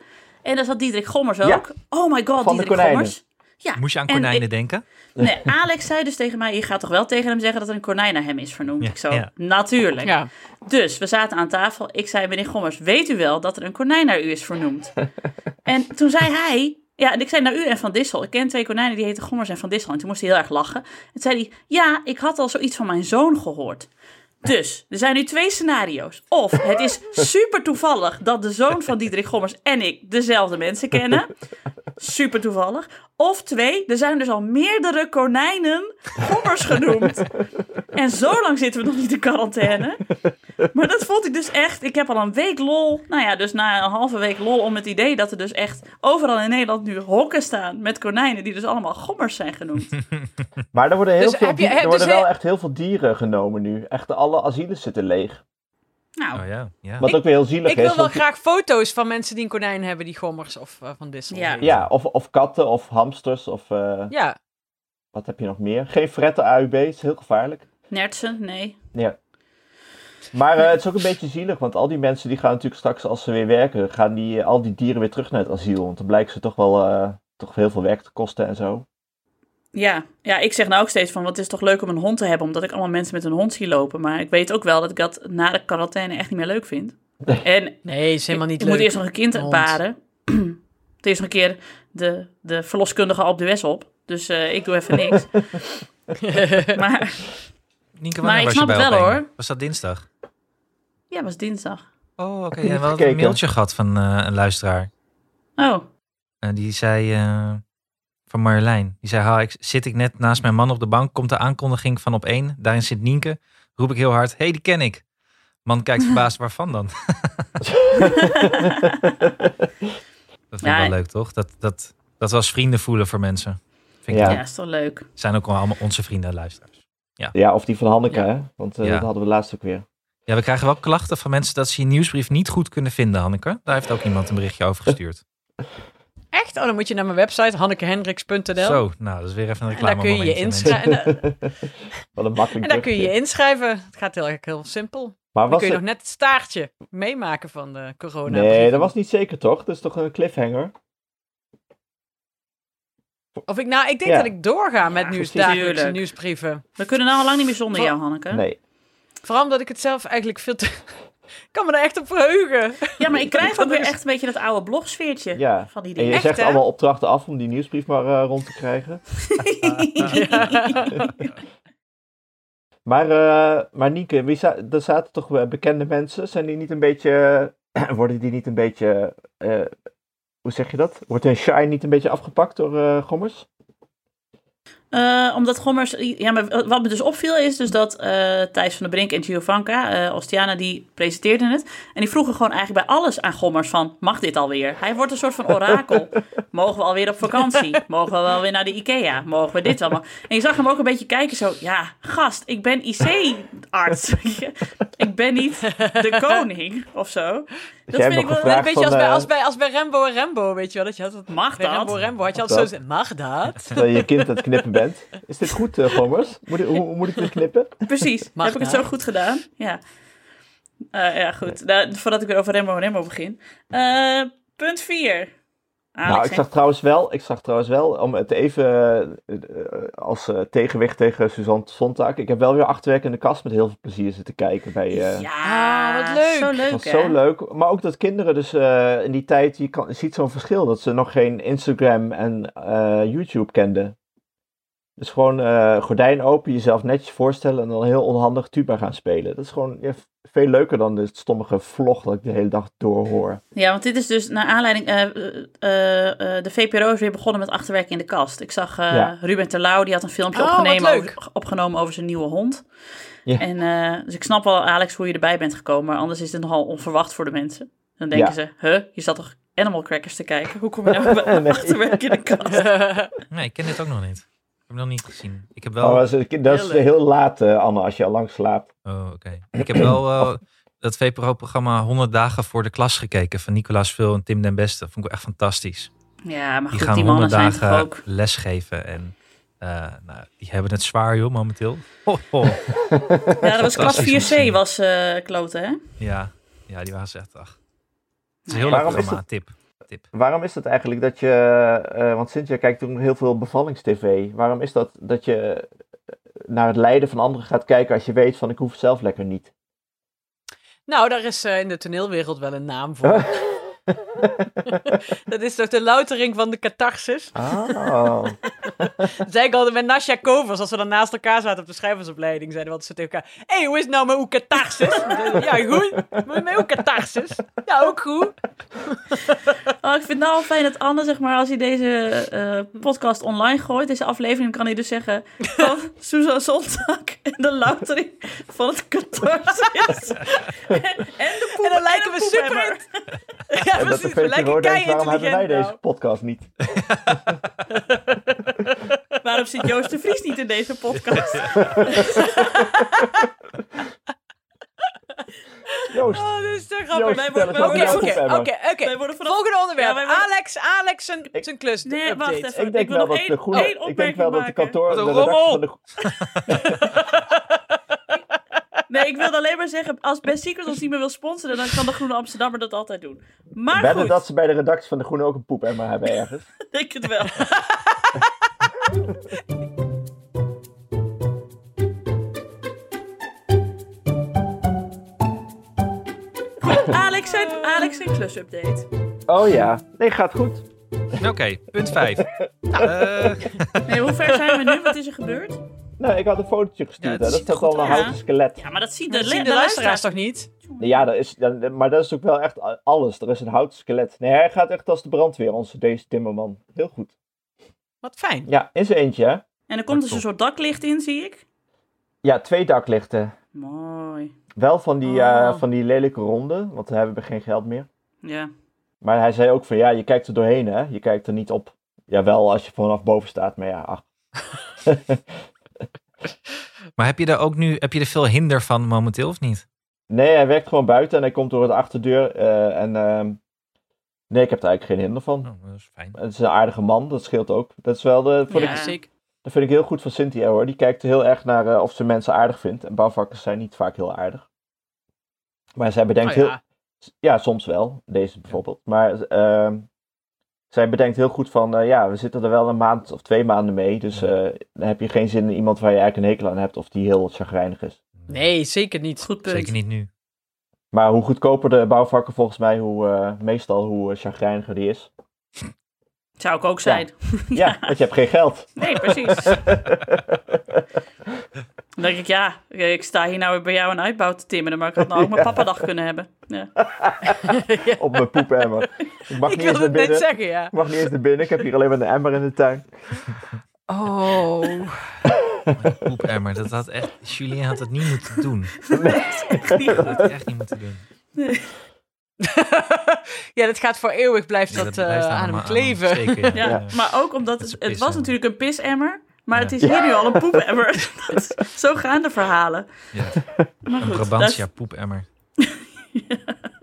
En daar zat Diederik Gommers ook. Ja. Oh my god, Van de Diederik konijnen. Gommers. Ja. Moest je aan en konijnen ik- denken? Nee, Alex zei dus tegen mij, je gaat toch wel tegen hem zeggen dat er een konijn naar hem is vernoemd? Ja, ik zo, ja. natuurlijk. Ja. Dus we zaten aan tafel. Ik zei, meneer Gommers, weet u wel dat er een konijn naar u is vernoemd? en toen zei hij, ja, en ik zei naar u en Van Dissel. Ik ken twee konijnen die heten Gommers en Van Dissel. En toen moest hij heel erg lachen. En toen zei hij, ja, ik had al zoiets van mijn zoon gehoord. Dus, er zijn nu twee scenario's. Of het is super toevallig dat de zoon van Diederik Gommers en ik dezelfde mensen kennen. Super toevallig. Of twee, er zijn dus al meerdere konijnen Gommers genoemd. En zo lang zitten we nog niet in quarantaine. Maar dat vond ik dus echt. Ik heb al een week lol. Nou ja, dus na een halve week lol om het idee dat er dus echt overal in Nederland nu hokken staan met konijnen die dus allemaal Gommers zijn genoemd. Maar er worden, heel Dus veel heb je- die- heb- er worden dus wel he- echt heel veel dieren genomen nu. Echt alle asielen zitten leeg. Nou, Oh ja, ja. Wat ook weer heel zielig Ik is. wil wel graag foto's van mensen die een konijn hebben die gommers of eh, van Dissel. Ja. Ja, of, of katten of hamsters of eh, Ja. wat heb je nog meer? Geen fretten AUB, is heel gevaarlijk. Nertsen, nee. Ja. Maar eh, het is ook een beetje zielig, want al die mensen die gaan natuurlijk straks als ze weer werken, gaan die, eh, al die dieren weer terug naar het asiel. Want dan blijkt ze toch wel eh, toch heel veel werk te kosten en zo. Ja. ja, ik zeg nou ook steeds van, wat is toch leuk om een hond te hebben, omdat ik allemaal mensen met een hond zie lopen. Maar ik weet ook wel dat ik dat na de quarantaine echt niet meer leuk vind. En Nee, is helemaal niet ik leuk. moet eerst nog een kind Een baren. Het is nog een keer de, de verloskundige op de wes op. Dus eh, ik doe even niks. maar Nienke, Maar ik was snap het wel, hoor. Was dat dinsdag? ja, was dinsdag. Oh, oké. heb Ja, niet we hadden gekeken. een mailtje gehad van eh, een luisteraar. Oh, En die zei, eh, van Marjolein, die zei, ha, ik, zit ik net naast mijn man op de bank, komt de aankondiging van op één, daarin zit Nienke, roep ik heel hard, hé, hey, die ken ik. Man kijkt verbaasd, waarvan dan? dat vind ik Ja, wel leuk, toch? Dat, dat, dat we als vrienden voelen voor mensen. Vind ik Ja. ja, leuk. is toch leuk. Zijn ook wel allemaal onze vrienden en luisteraars. Ja, of die van Hanneke, Ja. hè? Want eh, Ja. dat hadden we laatst ook weer. Ja, we krijgen wel klachten van mensen dat ze je nieuwsbrief niet goed kunnen vinden, Hanneke. Daar heeft ook iemand een berichtje over gestuurd. Echt? Oh, dan moet je naar mijn website, hannekehendricks.nl. Zo, nou, dat is weer even een En daar kun je je reclame inschrijven. En, da- Wat een makkelijk en daar kun je je inschrijven. Het gaat heel, erg heel simpel. Maar Dan kun je het... nog net het staartje meemaken van de corona. Nee, dat was niet zeker toch? Dat is toch een cliffhanger? Of ik, nou, ik denk Ja. dat ik doorga met Ja, nieuws, dagelijkse nieuwsbrieven. We kunnen nou al lang niet meer zonder jou, Hanneke. Nee. Vooral omdat ik het zelf eigenlijk veel te... Ik kan me er echt op verheugen. Ja, maar ik krijg ook weer echt een beetje dat oude blogsfeertje Ja. van die En je dingen. Echt, zegt allemaal opdrachten af om die nieuwsbrief maar eh, rond te krijgen. Maar, eh maar Nienke, wie za- er zaten toch bekende mensen? Zijn die niet een beetje... worden die niet een beetje... eh, hoe zeg je dat? Wordt hun shine niet een beetje afgepakt door eh, Gommers? Eh, omdat Gommers... Ja, maar wat me dus opviel is dus dat eh, Thijs van der Brink en Giovanka, eh Ostiana, die presenteerden het. En die vroegen gewoon eigenlijk bij alles aan Gommers van, mag dit alweer? Hij wordt een soort van orakel. Mogen we alweer op vakantie? Mogen we wel weer naar de Ikea? Mogen we dit allemaal? En je zag hem ook een beetje kijken zo, ja, gast, ik ben IC-arts. ik ben niet de koning of zo. Dat vind ik wel... Een beetje als bij, van, als, eh, bij, als bij Rembo en Rembo, weet je wel. Dat je altijd, Mag bij dat? Rembo en Rembo had je altijd zo... Mag dat? Dat je je kind aan het knippen bent. Is dit goed, eh, Gommers? Moet ik, hoe, hoe moet ik dit knippen? Precies. Mag Heb ik het zo goed gedaan? Ja. Eh, ja, goed. Nou, voordat ik weer over Rembo en Rembo begin. Eh, punt 4. Alex, nou, ik zag trouwens wel, ik zag trouwens wel, om het even eh, eh, als eh, tegenwicht tegen Suzanne Sontag. Ik heb wel weer acht weken in de kast met heel veel plezier zitten kijken bij. eh Ja, Ah, wat leuk. Zo Het leuk, was zo leuk. Maar ook dat kinderen dus eh, in die tijd, je, kan, je ziet zo'n verschil, dat ze nog geen Instagram en eh, YouTube kenden. Dus gewoon eh, gordijn open, jezelf netjes voorstellen en dan heel onhandig tuba gaan spelen. Dat is gewoon ja, veel leuker dan het stommige vlog dat ik de hele dag doorhoor. Ja, want dit is dus naar aanleiding... eh, eh, eh, de VPRO is weer begonnen met achterwerk in de kast. Ik zag eh, Ja. Ruben Terlouw, die had een filmpje Oh, opgenomen over, opgenomen over zijn nieuwe hond. Ja. En, eh, dus ik snap wel, Alex, hoe je erbij bent gekomen. Maar anders is het nogal onverwacht voor de mensen. Dan denken Ja. ze, huh, je zat toch Animal Crackers te kijken? Hoe kom je nou bij Nee. achterwerk in de kast? Nee, ik ken dit ook nog niet. Ik heb hem nog niet gezien. Ik heb wel... Oh, dat is, dat is Heel laat, eh, Anne, als je al lang slaapt. Oh, oké. Ik heb wel eh, dat VPRO-programma 100 dagen voor de klas gekeken van Nicolaas Vul en Tim den Beste. Vond ik echt fantastisch. Ja, maar Die goed, gaan die mannen 100 zijn toch dagen ook... lesgeven en eh, nou, die hebben het zwaar joh, momenteel. Ho, ho. Ja, dat was klas Fantastisch om te 4C zien. was eh kloten, hè? Ja, ja, die waren ze echt ach. Het is een Ja. heel leuk programma, tip. Tip. Waarom is dat eigenlijk dat je, eh, want Cynthia kijkt toen heel veel bevallingstv. Waarom is dat dat je eh, naar het lijden van anderen gaat kijken als je weet van ik hoef het zelf lekker niet? Nou, daar is eh, in de toneelwereld wel een naam voor. dat is toch de loutering van de catharsis? Oh. Dat zei ik altijd met Nasja Kovers, als we dan naast elkaar zaten op de schrijversopleiding, zeiden we altijd zo tegen elkaar, hé, hey, hoe is het nou met uw catharsis? ja, goed. Met uw catharsis? Ja, ook goed. Oh, ik vind het nou al fijn dat Anne, zeg maar, als hij deze eh, podcast online gooit, deze aflevering, kan hij dus zeggen van Susan Sontag en de loutering van het catharsis. en de poep, En dan lijken we super... Ja, En dat precies. de We lijken VPRO denkt, kei waarom hebben wij intelligent deze nou. podcast niet? Waarom zit Joost de Vries niet in deze podcast? Joost, Oh, dat is te Joost, grappig. Oké, oké, oké, Volgende onderwerp. Ja, worden- Alex, Alex zijn, Ik- zijn klus. Nee, update. wacht even. Ik denk Ik wil wel nog dat de één- groene, één ik denk opmerking wel dat de kantoor, Wat de een redactie rommel! van de Nee, ik wilde alleen maar zeggen, als Best Secret ons niet meer wil sponsoren, dan kan de Groene Amsterdammer dat altijd doen. Maar Wedden goed, dat ze bij de redactie van de Groene ook een poepemmer hebben ergens. ik denk het wel. Goed, Alex en, Alex en klusupdate. Oh ja, nee, gaat goed. Oké, punt 5. Eh, Nee, hoe ver zijn we nu? Wat is er gebeurd? Nou, ik had een fotootje Ja, gestuurd. hè. dat er staat al een houten skelet. Ja, maar dat zien Dat de, zien le- de luisteraars toch niet? Ja, dat is, ja, maar dat is ook wel echt alles. Er is een houten skelet. Nee, hij gaat echt als de brandweer, onze deze timmerman. Heel goed. Wat fijn. Ja, in zijn eentje, hè? En er komt dus een soort daklicht in, zie ik. Ja, twee daklichten. Mooi. Wel van die, Oh. eh, van die lelijke ronde, want we hebben geen geld meer. Ja. Maar hij zei ook van, ja, je kijkt er doorheen, hè? Je kijkt er niet op. Jawel, als je vanaf boven staat, maar ja, ach. maar heb je er ook nu heb je er veel hinder van momenteel of niet? Nee, hij werkt gewoon buiten en hij komt door de achterdeur. eh, en ehm, nee, ik heb er eigenlijk geen hinder van. Oh, dat is fijn. Het is een aardige man, dat scheelt ook. Dat is wel de, vond Ja. ik, dat vind ik heel goed van Cynthia hoor. Die kijkt heel erg naar eh, of ze mensen aardig vindt. En bouwvakkers zijn niet vaak heel aardig. Maar zij bedenkt Nou heel... ja. Ja, soms wel. Deze bijvoorbeeld. Maar ehm, zij bedenkt heel goed van, eh, ja, we zitten er wel een maand of twee maanden mee. Dus Ja. eh, dan heb je geen zin in iemand waar je eigenlijk een hekel aan hebt of die heel chagrijnig is. Nee, zeker niet. Goed punt. Zeker niet nu. Maar hoe goedkoper de bouwvakker volgens mij, hoe, eh, meestal hoe chagrijniger die is. Zou ik ook zijn. Ja, want je hebt geen geld. Nee, precies. Dan denk ik, ja, ik sta hier nou weer bij jou een uitbouw te timmeren, maar ik had nou ook mijn papadag kunnen hebben. Ja. Op mijn poepemmer. Ik mag Ik niet eens wilde naar het net binnen. zeggen, ja. Ik mag niet eens naar binnen. Ik heb hier alleen maar een emmer in de tuin. Oh. Poepemmer, dat had echt... Julien had het niet moeten doen. Niet Dat goed. had echt niet moeten doen. ja, dat gaat voor eeuwig, blijft Ja, dat, blijft eh, aan hem kleven. steken, ja. Ja, maar ook omdat Het het, was natuurlijk een pisemmer, maar Ja. het is hier nu al een poepemmer. Zo gaan de verhalen. Ja. Maar Een goed, Brabantia dat poepemmer.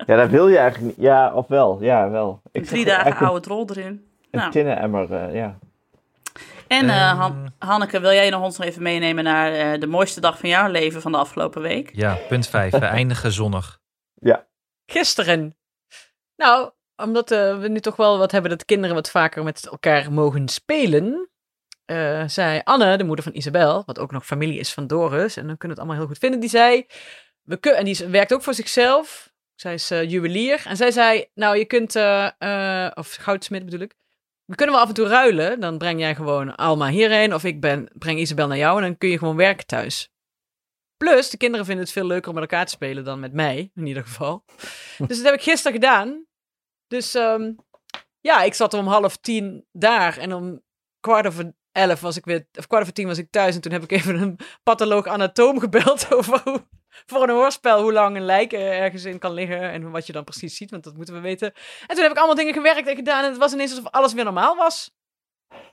Ja, dat wil je eigenlijk niet. Ja, of wel. Ja, wel. Ik drie dagen oude drol erin. Een, Nou. een tinnen emmer, eh, ja. En eh, Ehm. Han- Hanneke, wil jij nog ons nog even meenemen naar eh, de mooiste dag van jouw leven van de afgelopen week? Ja, punt 5. We eindigen zonnig. Gisteren. Nou, omdat eh, we nu toch wel wat hebben dat kinderen wat vaker met elkaar mogen spelen, eh, zei Anne, de moeder van Isabel, wat ook nog familie is van Doris, en dan kunnen we het allemaal heel goed vinden, die zei, we kun, en die werkt ook voor zichzelf, zij is eh, juwelier, en zij zei, nou je kunt, eh, of goudsmid bedoel ik, we kunnen wel af en toe ruilen, dan breng jij gewoon Alma hierheen, of ik ben, breng Isabel naar jou, en dan kun je gewoon werken thuis. Plus, de kinderen vinden het veel leuker om met elkaar te spelen dan met mij, in ieder geval. Dus dat heb ik gisteren gedaan. Dus ehm, ja, ik zat om half tien daar en om kwart over elf was ik weer, of kwart over tien was ik thuis. En toen heb ik even een patholoog anatoom gebeld over hoe, voor een hoorspel hoe lang een lijk ergens in kan liggen en wat je dan precies ziet, want dat moeten we weten. En toen heb ik allemaal dingen gewerkt en gedaan en het was ineens alsof alles weer normaal was.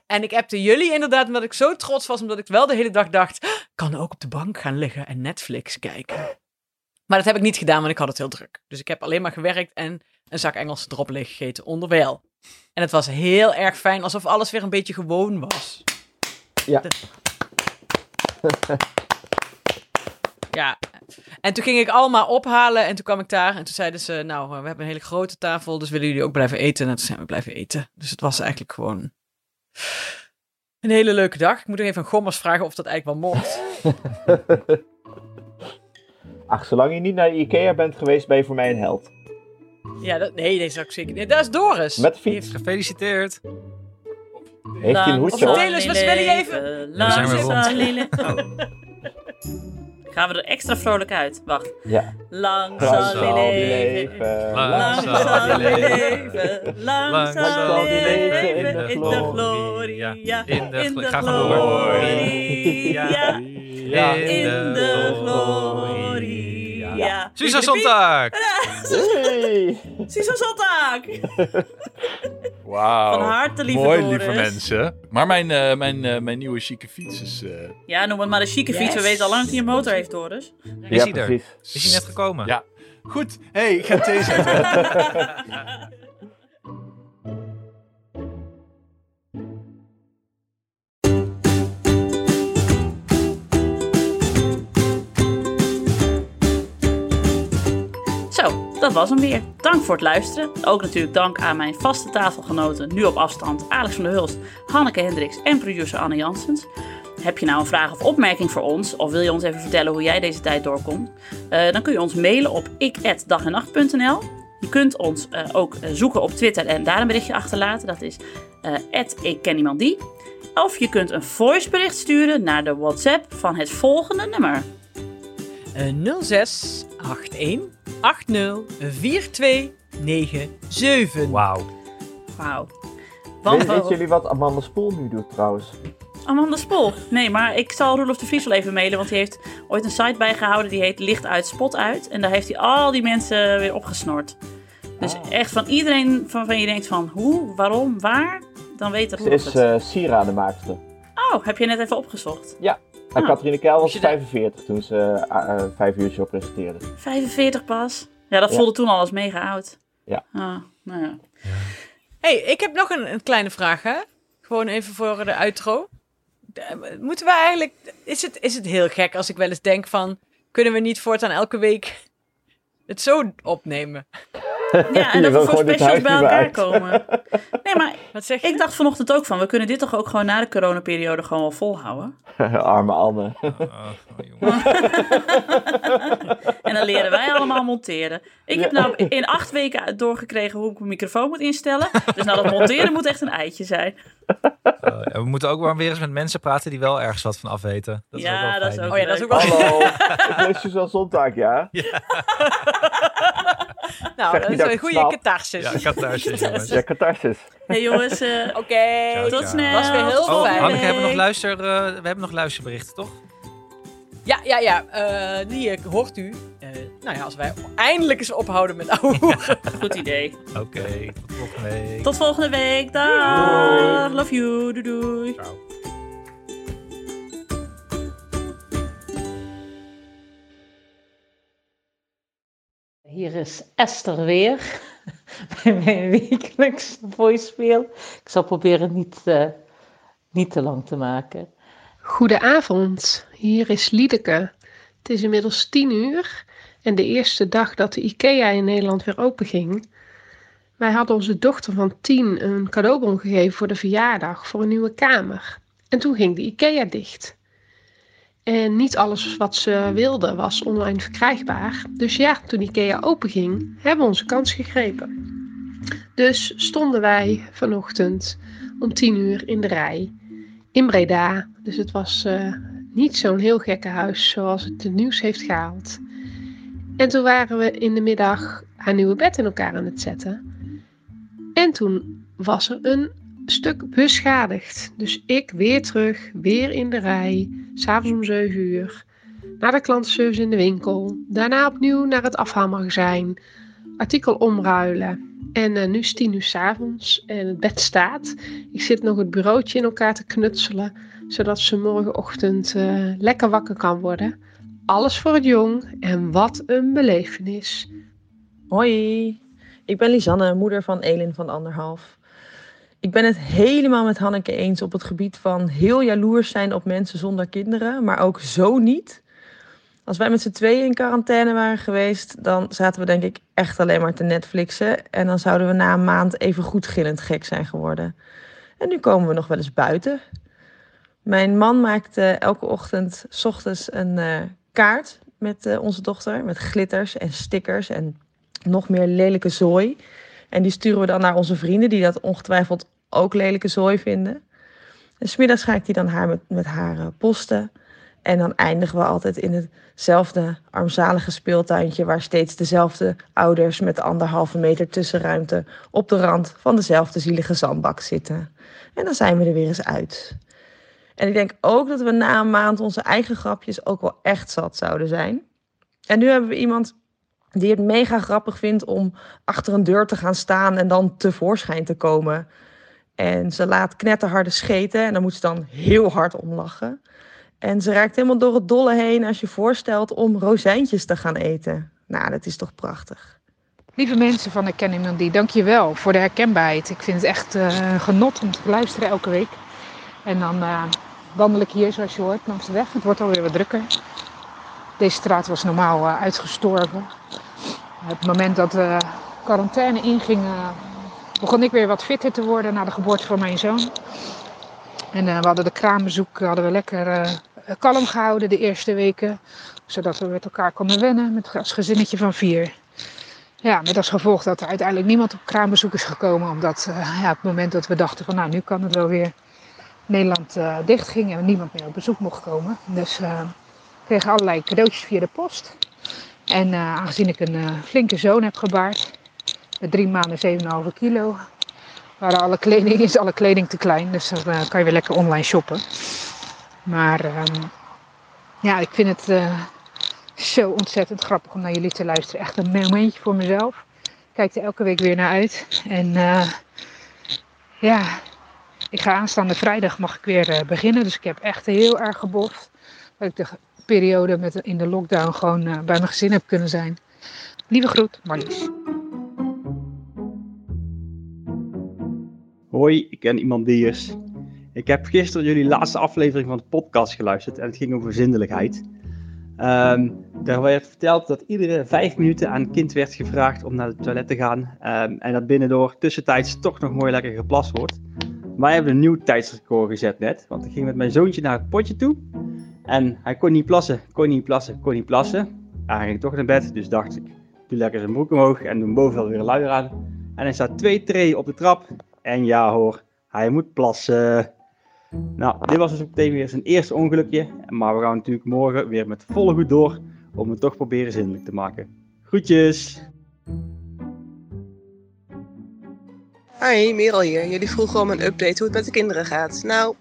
En ik appte jullie inderdaad omdat ik zo trots was, omdat ik wel de hele dag dacht, "Ah, kan ook op de bank gaan liggen en Netflix kijken. Maar dat heb ik niet gedaan, want ik had het heel druk. Dus ik heb alleen maar gewerkt en een zak Engelse drop leeg gegeten onderwijl. En het was heel erg fijn, alsof alles weer een beetje gewoon was. Ja. De- ja. En toen ging ik allemaal ophalen en toen kwam ik daar en toen zeiden ze, nou, we hebben een hele grote tafel, dus willen jullie ook blijven eten? En toen zijn we blijven eten. Dus het was eigenlijk gewoon een hele leuke dag. Ik moet nog even aan Gommers vragen of dat eigenlijk wel mocht. Ach, zolang je niet naar de Ikea bent geweest, ben je voor mij een held. Ja, dat, nee, deze zou ik zeker niet. Dat is Doris. Met fiets. Gefeliciteerd. Heeft hij een hoedje Of op? vertel eens, wat spel je even? We zijn weer rond. rond. Gaan we er extra vrolijk uit? Wacht. Ja. Lang Lang zal die leven. Lang Lang zal die leven. Lang Lang zal die leven. In de gloria. Ja, in de In gl- de gloria. Ja. De. Susan Sonntag! Hey. Wauw. Van harte, lieve Mooi, Doris. lieve mensen. Maar mijn, eh, mijn, eh, mijn nieuwe chique fiets is... eh, Ja, noem het maar een chique fiets. We weten al lang dat hij een motor heeft, Doris. Is Ja, hij er? precies. Is hij net gekomen? Ja. Goed. hey, ik ga thee zetten. dat was hem weer. Dank voor het luisteren. Ook natuurlijk dank aan mijn vaste tafelgenoten, nu op afstand, Alex van der Hulst, Hanneke Hendricks en producer Anne Janssens. Heb je nou een vraag of opmerking voor ons, of wil je ons even vertellen hoe jij deze tijd doorkomt? Eh, dan kun je ons mailen op ik@dagennacht.nl. Je kunt ons eh, ook eh, zoeken op Twitter en daar een berichtje achterlaten. Dat is die. Of je kunt een voicebericht sturen naar de WhatsApp van het volgende nummer. Eh, 06 81 80 4297. Wauw. Wauw. Weet, weten jullie wat Amanda Spoel nu doet trouwens? Amanda Spol. Nee, maar ik zal Roelof de Vries wel even mailen, want hij heeft ooit een site bijgehouden die heet Licht uit, Spot uit. En daar heeft hij al die mensen weer opgesnord. Dus Ah. echt van iedereen waarvan je denkt van hoe, waarom, waar, dan weet Ze Roelof is het. eh sieradenmaakster. Oh, heb je net even opgezocht. En Ah. Katrine Keil was Moet je daar- 45 toen ze eh, eh, vijf uurtje op presenteerde. 45 pas. Ja, dat Ja. voelde toen al als mega oud. Ja. Ah, nou ja. hey, ik heb nog een, een kleine vraag, hè? Gewoon even voor de outro. De- Moeten we eigenlijk... Is het, is het heel gek als ik wel eens denk van... Kunnen we niet voortaan elke week het zo opnemen? Ja, en Je dat we voor specials bij elkaar uit. komen. Nee, maar Wat zeg je? ik dacht vanochtend ook van, we kunnen dit toch ook gewoon na de coronaperiode gewoon wel volhouden. Arme Anne. Oh, oh, jongen. En dan leren wij allemaal monteren. Ik heb nou in acht weken doorgekregen hoe ik mijn microfoon moet instellen. Dus nou, dat monteren moet echt een eitje zijn. Ja, we moeten ook wel weer eens met mensen praten die wel ergens wat van afweten. Dat is Ja, ook wel dat is ook Oh ja, dat is ook wel... Hallo, ik lees Suzanne Zondag, ja? Nou, dat is dat een goede catharsis. Ja, catharsis, jongens. Ja, catharsis. hey jongens, eh, Oké. Tot snel. Was weer heel volgende fijn. Hanneke, hebben we nog week. luister, eh, we hebben nog luisterberichten, toch? Ja, ja, ja. eh, die hoort u. Eh, nou ja, als wij eindelijk eens ophouden met ouwe. Goed idee. Oké, tot volgende week. Tot volgende week. Dag. Love you. Doei doei. Ciao. Hier is Esther weer bij mijn wekelijkse voicemail. Ik zal proberen niet, eh, niet te lang te maken. Goedenavond, hier is Liedeke. Het is inmiddels tien uur en de eerste dag dat de IKEA in Nederland weer open ging, Wij hadden onze dochter van tien een cadeaubon gegeven voor de verjaardag voor een nieuwe kamer. En toen ging de IKEA dicht. En niet alles wat ze wilde was online verkrijgbaar. Dus ja, toen IKEA openging, hebben we onze kans gegrepen. Dus stonden wij vanochtend om tien uur in de rij in Breda. Dus het was uh, niet zo'n heel gekke huis zoals het het nieuws heeft gehaald. En toen waren we in de middag haar nieuwe bed in elkaar aan het zetten. En toen was er een stuk beschadigd. Dus ik weer terug, weer in de rij, s'avonds om 7 uur, naar de klantenservice in de winkel. Daarna opnieuw naar het afhaalmagazijn, artikel omruilen. En uh, nu is tien uur s'avonds en het bed staat. Ik zit nog het bureautje in elkaar te knutselen, zodat ze morgenochtend uh, lekker wakker kan worden. Alles voor het jong en wat een belevenis. Hoi, ik ben Lisanne, moeder van Elin van anderhalf. Ik ben het helemaal met Hanneke eens op het gebied van heel jaloers zijn op mensen zonder kinderen, maar ook zo niet. Als wij met z'n tweeën in quarantaine waren geweest, dan zaten we denk ik echt alleen maar te Netflixen. En dan zouden we na een maand even goed gillend gek zijn geworden. En nu komen we nog wel eens buiten. Mijn man maakt elke ochtend s ochtends een uh, kaart met uh, onze dochter. Met glitters en stickers en nog meer lelijke zooi. En die sturen we dan naar onze vrienden, die dat ongetwijfeld ook lelijke zooi vinden. En smiddags ga ik die dan haar met, met haar uh, posten. En dan eindigen we altijd in hetzelfde armzalige speeltuintje, waar steeds dezelfde ouders met anderhalve meter tussenruimte op de rand van dezelfde zielige zandbak zitten. En dan zijn we er weer eens uit. En ik denk ook dat we na een maand onze eigen grapjes ook wel echt zat zouden zijn. En nu hebben we iemand die het mega grappig vindt om achter een deur te gaan staan en dan tevoorschijn te komen. En ze laat knetterharde scheten en dan moet ze dan heel hard om lachen. En ze raakt helemaal door het dolle heen als je voorstelt om rozijntjes te gaan eten. Nou, dat is toch prachtig. Lieve mensen van Ik Ken Iemand Die, dank je wel voor de herkenbaarheid. Ik vind het echt uh, genot om te luisteren elke week. En dan uh, wandel ik hier, zoals je hoort, langs de weg. Het wordt alweer wat drukker. Deze straat was normaal uh, uitgestorven. Het moment dat de quarantaine inging, begon ik weer wat fitter te worden na de geboorte van mijn zoon. En we hadden de kraambezoek hadden we lekker kalm gehouden de eerste weken. Zodat we met elkaar konden wennen met als gezinnetje van vier. Ja, met als gevolg dat er uiteindelijk niemand op kraambezoek is gekomen. Omdat uh, ja, op het moment dat we dachten van nou nu kan het wel weer Nederland dicht ging en niemand meer op bezoek mocht komen. Dus uh, kregen allerlei cadeautjes via de post. En aangezien ik een flinke zoon heb gebaard, drie maanden 7,5 kilo, waren alle kleding, is alle kleding te klein. Dus dan kan je weer lekker online shoppen. Maar um, ja, ik vind het uh, zo ontzettend grappig om naar jullie te luisteren. Echt een momentje voor mezelf. Ik kijk er elke week weer naar uit. En uh, ja, ik ga aanstaande vrijdag mag ik weer beginnen. Dus ik heb echt heel erg geboft. Dat ik de periode met, in de lockdown gewoon bij mijn gezin heb kunnen zijn. Lieve groet, Marlies. Hoi, ik ken iemand die is ik heb gisteren jullie laatste aflevering van de podcast geluisterd en het ging over zindelijkheid. Um, daar werd verteld dat iedere vijf minuten aan een kind werd gevraagd om naar het toilet te gaan. Um, en dat binnendoor tussentijds toch nog mooi lekker geplast wordt. Wij hebben een nieuw tijdsrecord gezet net, want ik ging met mijn zoontje naar het potje toe. En hij kon niet plassen, kon niet plassen, kon niet plassen. Hij ging toch naar bed, dus dacht ik, doe lekker zijn broek omhoog en doe bovenal weer een luier aan. En hij staat twee treden op de trap. En ja hoor, hij moet plassen. Nou, dit was dus ook meteen weer zijn eerste ongelukje. Maar we gaan natuurlijk morgen weer met volle goed door om het toch proberen zindelijk te maken. Groetjes! Hi, Merel hier. Jullie vroegen om een update hoe het met de kinderen gaat. Nou,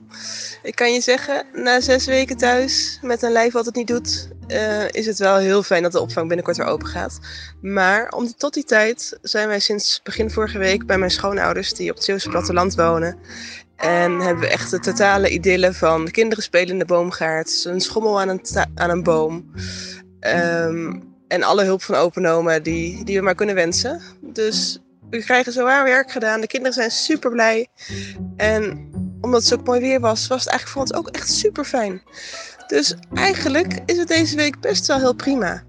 ik kan je zeggen, na zes weken thuis met een lijf wat het niet doet, uh, is het wel heel fijn dat de opvang binnenkort weer open gaat. Maar om, tot die tijd zijn wij sinds begin vorige week bij mijn schoonouders die op het Zeeuwse platteland wonen. En hebben we echt de totale idylle van de kinderen spelen in de boomgaard, een schommel aan een, aan een boom. Um, en alle hulp van open die, die we maar kunnen wensen. Dus we krijgen zowaar werk gedaan. De kinderen zijn super blij. En omdat het zo mooi weer was, was het eigenlijk voor ons ook echt super fijn. Dus eigenlijk is het deze week best wel heel prima.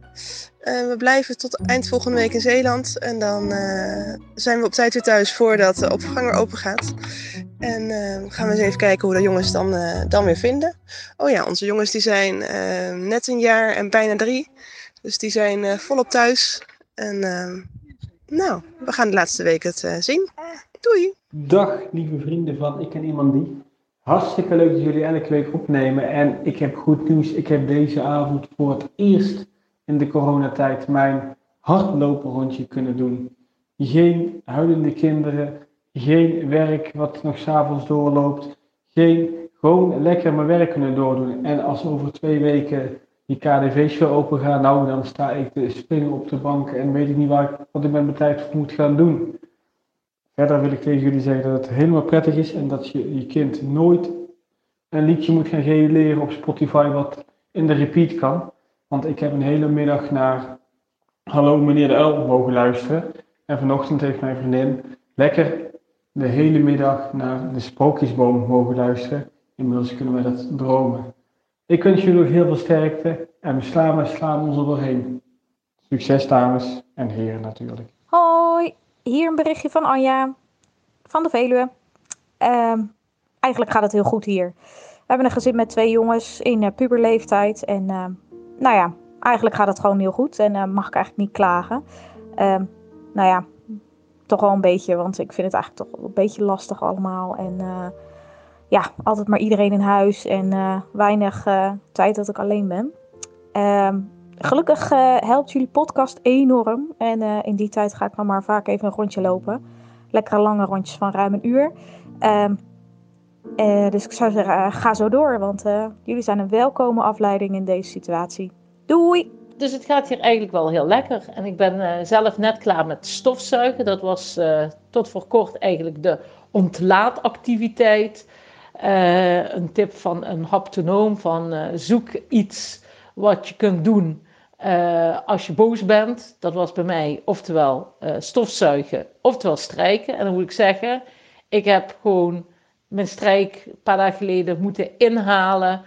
Eh, we blijven tot eind volgende week in Zeeland. En dan eh, zijn we op tijd weer thuis voordat de opvanger open gaat. En eh, gaan we eens even kijken hoe de jongens dan, dan weer vinden. Oh ja, onze jongens die zijn net een jaar en bijna drie. Dus die zijn volop thuis. En nou, we gaan de laatste week het eh, zien. Doei! Dag lieve vrienden van Ik en Iemand Die. Hartstikke leuk dat jullie elke week opnemen. En ik heb goed nieuws. Ik heb deze avond voor het eerst in de coronatijd mijn hardlopenrondje kunnen doen. Geen huilende kinderen, geen werk wat nog s'avonds doorloopt. Geen, gewoon lekker mijn werk kunnen doordoen. En als over twee weken die KDV-show open gaat, nou dan sta ik te springen op de bank en weet ik niet waar ik, wat ik met mijn tijd moet gaan doen. Verder wil ik tegen jullie zeggen dat het helemaal prettig is en dat je je kind nooit een liedje moet gaan leren op Spotify wat in de repeat kan. Want ik heb een hele middag naar Hallo meneer de Uil mogen luisteren. En vanochtend heeft mijn vriendin lekker de hele middag naar de Sprookjesboom mogen luisteren. Inmiddels kunnen wij dat dromen. Ik wens jullie nog heel veel sterkte en we slaan slaan ons er doorheen. Succes dames en heren natuurlijk. Hoi, hier een berichtje van Anja van de Veluwe. Ehm, eigenlijk gaat het heel goed hier. We hebben een gezin met twee jongens in eh, puberleeftijd. En ehm, nou ja, eigenlijk gaat het gewoon heel goed. En eh, mag ik eigenlijk niet klagen. Ehm, nou ja, toch wel een beetje. Want ik vind het eigenlijk toch een beetje lastig allemaal. En eh, ja, altijd maar iedereen in huis. En eh, weinig eh, tijd dat ik alleen ben. Ehm, gelukkig eh, helpt jullie podcast enorm. En in die tijd ga ik dan maar vaak even een rondje lopen. Lekkere lange rondjes van ruim een uur. Ehm, eh, dus ik zou zeggen, ga zo door. Want jullie zijn een welkome afleiding in deze situatie. Doei! Dus het gaat hier eigenlijk wel heel lekker. En ik ben zelf net klaar met stofzuigen. Dat was tot voor kort eigenlijk de ontlaatactiviteit. Eh, een tip van een haptonoom van eh, zoek iets wat je kunt doen eh, als je boos bent. Dat was bij mij oftewel stofzuigen, oftewel strijken. En dan moet ik zeggen, ik heb gewoon mijn strijk een paar dagen geleden moeten inhalen.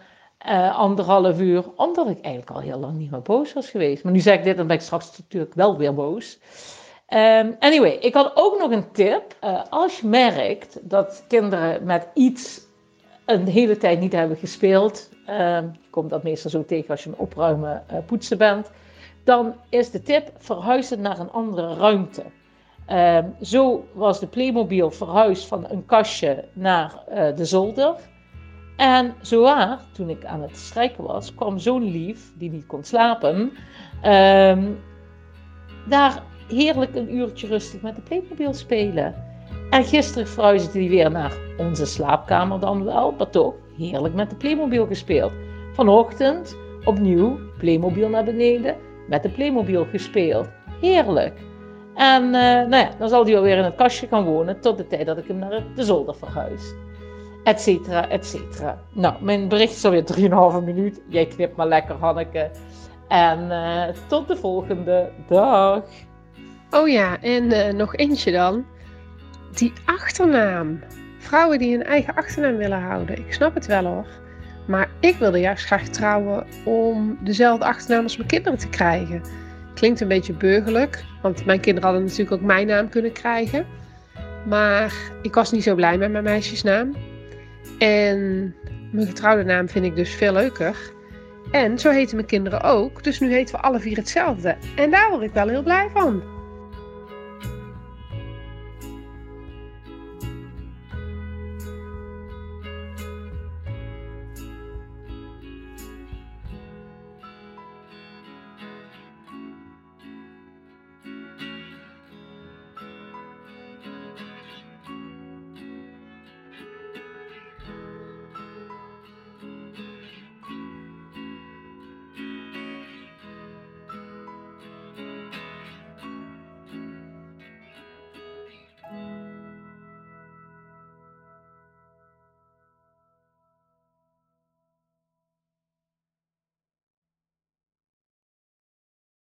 anderhalf uur, omdat ik eigenlijk al heel lang niet meer boos was geweest. Maar nu zeg ik dit, dan ben ik straks natuurlijk wel weer boos. Ehm, anyway, ik had ook nog een tip. Als je merkt dat kinderen met iets een hele tijd niet hebben gespeeld, ehm, je komt dat meestal zo tegen als je een opruimen eh, poetsen bent, dan is de tip verhuizen naar een andere ruimte. Ehm, zo was de Playmobil verhuisd van een kastje naar eh, de zolder. En zowaar, toen ik aan het strijken was, kwam zo'n lief, die niet kon slapen, ehm, daar heerlijk een uurtje rustig met de Playmobil spelen. En gisteren verhuisde hij weer naar onze slaapkamer dan wel, maar toch heerlijk met de Playmobil gespeeld. Vanochtend opnieuw Playmobil naar beneden, met de Playmobil gespeeld. Heerlijk. En eh, nou ja, dan zal hij wel weer in het kastje gaan wonen tot de tijd dat ik hem naar de zolder verhuis. Etcetera, etcetera. Nou, mijn bericht is alweer 3,5 minuut. Jij knipt maar lekker, Hanneke. En eh, tot de volgende dag. Oh ja, en eh, nog eentje dan. Die achternaam. Vrouwen die een eigen achternaam willen houden. Ik snap het wel hoor. Maar ik wilde juist graag trouwen om dezelfde achternaam als mijn kinderen te krijgen. Klinkt een beetje burgerlijk, want mijn kinderen hadden natuurlijk ook mijn naam kunnen krijgen. Maar ik was niet zo blij met mijn meisjesnaam. En mijn getrouwde naam vind ik dus veel leuker. En zo heten mijn kinderen ook. Dus nu heten we alle vier hetzelfde. En daar word ik wel heel blij van.